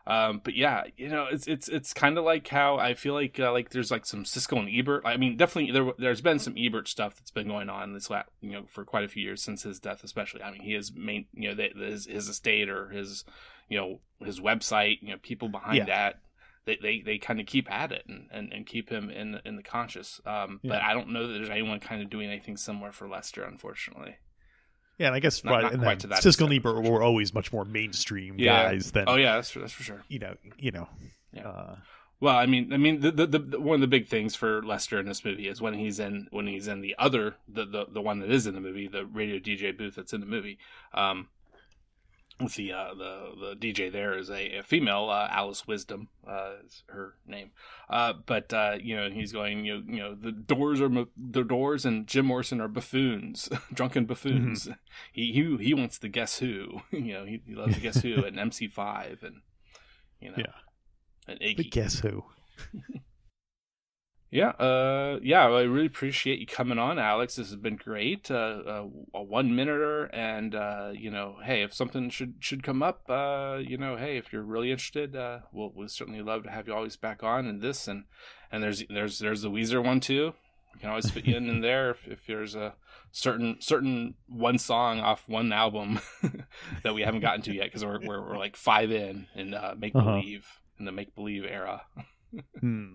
Speaker 1: Um, but yeah, you know, it's it's it's kind of like how I feel like uh, like there's like some Siskel and Ebert. I mean, definitely there there's been some Ebert stuff that's been going on this you know for quite a few years since his death, especially. I mean, he has main you know they, his his estate or his you know his website. You know, people behind
Speaker 2: Yeah.
Speaker 1: that they they, they kind of keep at it and, and, and keep him in in the conscious. Um, but I don't know that there's anyone kind of doing anything similar for Lester, unfortunately.
Speaker 2: Yeah, and I guess
Speaker 1: Not-
Speaker 2: right,
Speaker 1: not
Speaker 2: and
Speaker 1: quite to that
Speaker 2: Siskel and Ebert
Speaker 1: sure.
Speaker 2: were always much more mainstream
Speaker 1: Yeah.
Speaker 2: guys than
Speaker 1: Oh yeah, that's for, that's for sure.
Speaker 2: you know you know.
Speaker 1: Yeah.
Speaker 2: Uh,
Speaker 1: Well, I mean, I mean, the, the, the one of the big things for Lester in this movie is when he's in when he's in the other the the, the one that is in the movie, the radio DJ booth that's in the movie. Um, with the uh, the the DJ there is a, a female, uh, Alice Wisdom, uh, is her name. Uh, but uh, you know, he's going, you know, you know, the doors are the doors and Jim Morrison are buffoons, <laughs> drunken buffoons. <laughs> He he he wants the Guess Who, <laughs> you know, he, he loves the Guess Who and MC5 and you know,
Speaker 2: Yeah.
Speaker 1: and Iggy.
Speaker 2: but guess who?
Speaker 1: Yeah, uh, yeah, I really appreciate you coming on, Alex. This has been great. Uh, uh, a one minuter, and uh, you know, hey, if something should should come up, uh, you know, hey, if you're really interested, uh, we'll we'll certainly love to have you always back on and this, and and there's there's there's the Weezer one too. We can always fit you in, in <laughs> there if, if there's a certain certain one song off one album <laughs> that we haven't gotten to yet because we're, we're we're like five in in uh, make believe in the make believe era. <laughs>
Speaker 2: Hmm.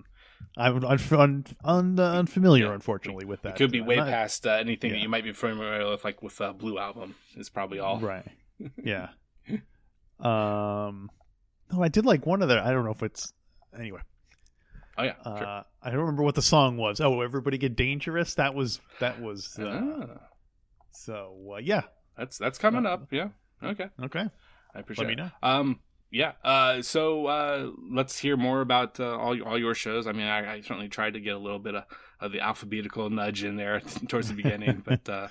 Speaker 2: I'm un- un- un- uh, unfamiliar,
Speaker 1: Yeah.
Speaker 2: unfortunately, with that.
Speaker 1: It could be
Speaker 2: Uh,
Speaker 1: way
Speaker 2: not-
Speaker 1: past uh, anything that you might be familiar with, like with uh, Blue Album. Is probably all.
Speaker 2: Right. <laughs> Yeah. um. No, I did like one of the. I don't know if it's anyway.
Speaker 1: Oh yeah.
Speaker 2: Uh,
Speaker 1: sure.
Speaker 2: I don't remember what the song was. Oh, everybody get dangerous. That was that was. Uh,
Speaker 1: Ah,
Speaker 2: so uh, yeah.
Speaker 1: that's that's coming up. Yeah. Okay.
Speaker 2: Okay.
Speaker 1: I appreciate.
Speaker 2: Let me
Speaker 1: it.
Speaker 2: know.
Speaker 1: Um. Yeah. Uh. So uh, let's hear more about uh, all all your shows. I mean, I, I certainly tried to get a little bit of, of the alphabetical nudge in there <laughs> towards the beginning, <laughs> but uh,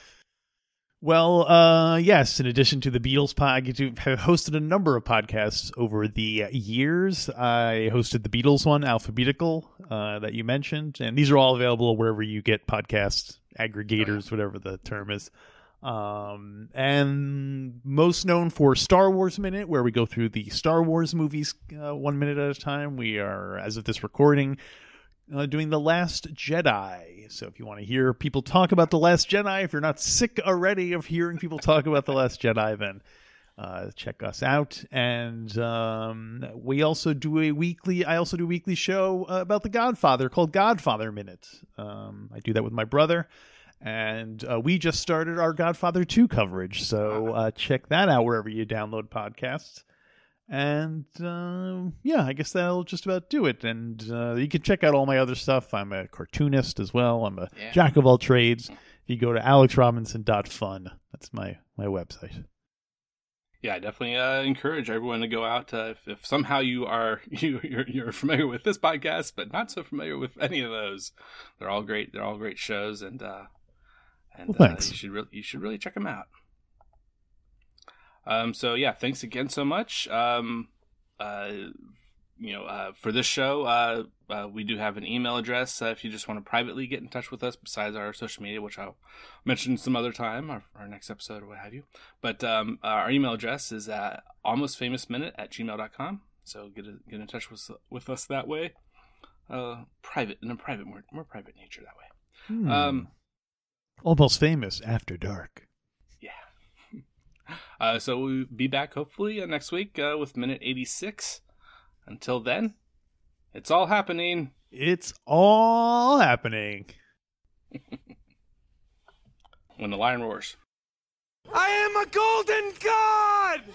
Speaker 2: Well, uh, yes. In addition to the Beatles pod, I have hosted a number of podcasts over the years. I hosted the Beatles one, Alphabetical, uh, that you mentioned, and these are all available wherever you get podcast aggregators, whatever the term is. Um, and most known for Star Wars Minute, where we go through the Star Wars movies uh, one minute at a time. We are, as of this recording, uh, doing The Last Jedi. So if you want to hear people talk about The Last Jedi, if you're not sick already of hearing people talk about The Last Jedi, then uh, check us out. And um, we also do a weekly, I also do a weekly show uh, about The Godfather called Godfather Minute. Um, I do that with my brother. And uh, we just started our Godfather 2 coverage. So uh, check that out wherever you download podcasts. And um, yeah, I guess that'll just about do it. And uh, you can check out all my other stuff. I'm a cartoonist as well. I'm a
Speaker 1: Yeah.
Speaker 2: jack of all trades. If you go to alexrobinson.fun, that's my, my website.
Speaker 1: Yeah, I definitely uh, encourage everyone to go out. Uh, if, if somehow you are <laughs> you you're, you're familiar with this podcast, but not so familiar with any of those, they're all great. They're all great shows, and uh, and
Speaker 2: Well, thanks.
Speaker 1: Uh, you should really you should really check them out. Um. So yeah, thanks again so much. Um. Uh. You know, uh, for this show, uh, uh, we do have an email address uh, if you just want to privately get in touch with us besides our social media, which I'll mention some other time, our, our next episode or what have you. But um, our email address is uh, almostfamousminute at gmail.com. So get, a, get in touch with, with us that way. Uh, private, in a private, more, more private nature that way.
Speaker 2: Hmm. Almost famous after dark.
Speaker 1: yeah. <laughs> Uh, so we'll be back hopefully uh, next week uh, with minute 86. Until then, it's all happening.
Speaker 2: It's all happening. <laughs>
Speaker 1: When the lion roars.
Speaker 3: I am a golden god! And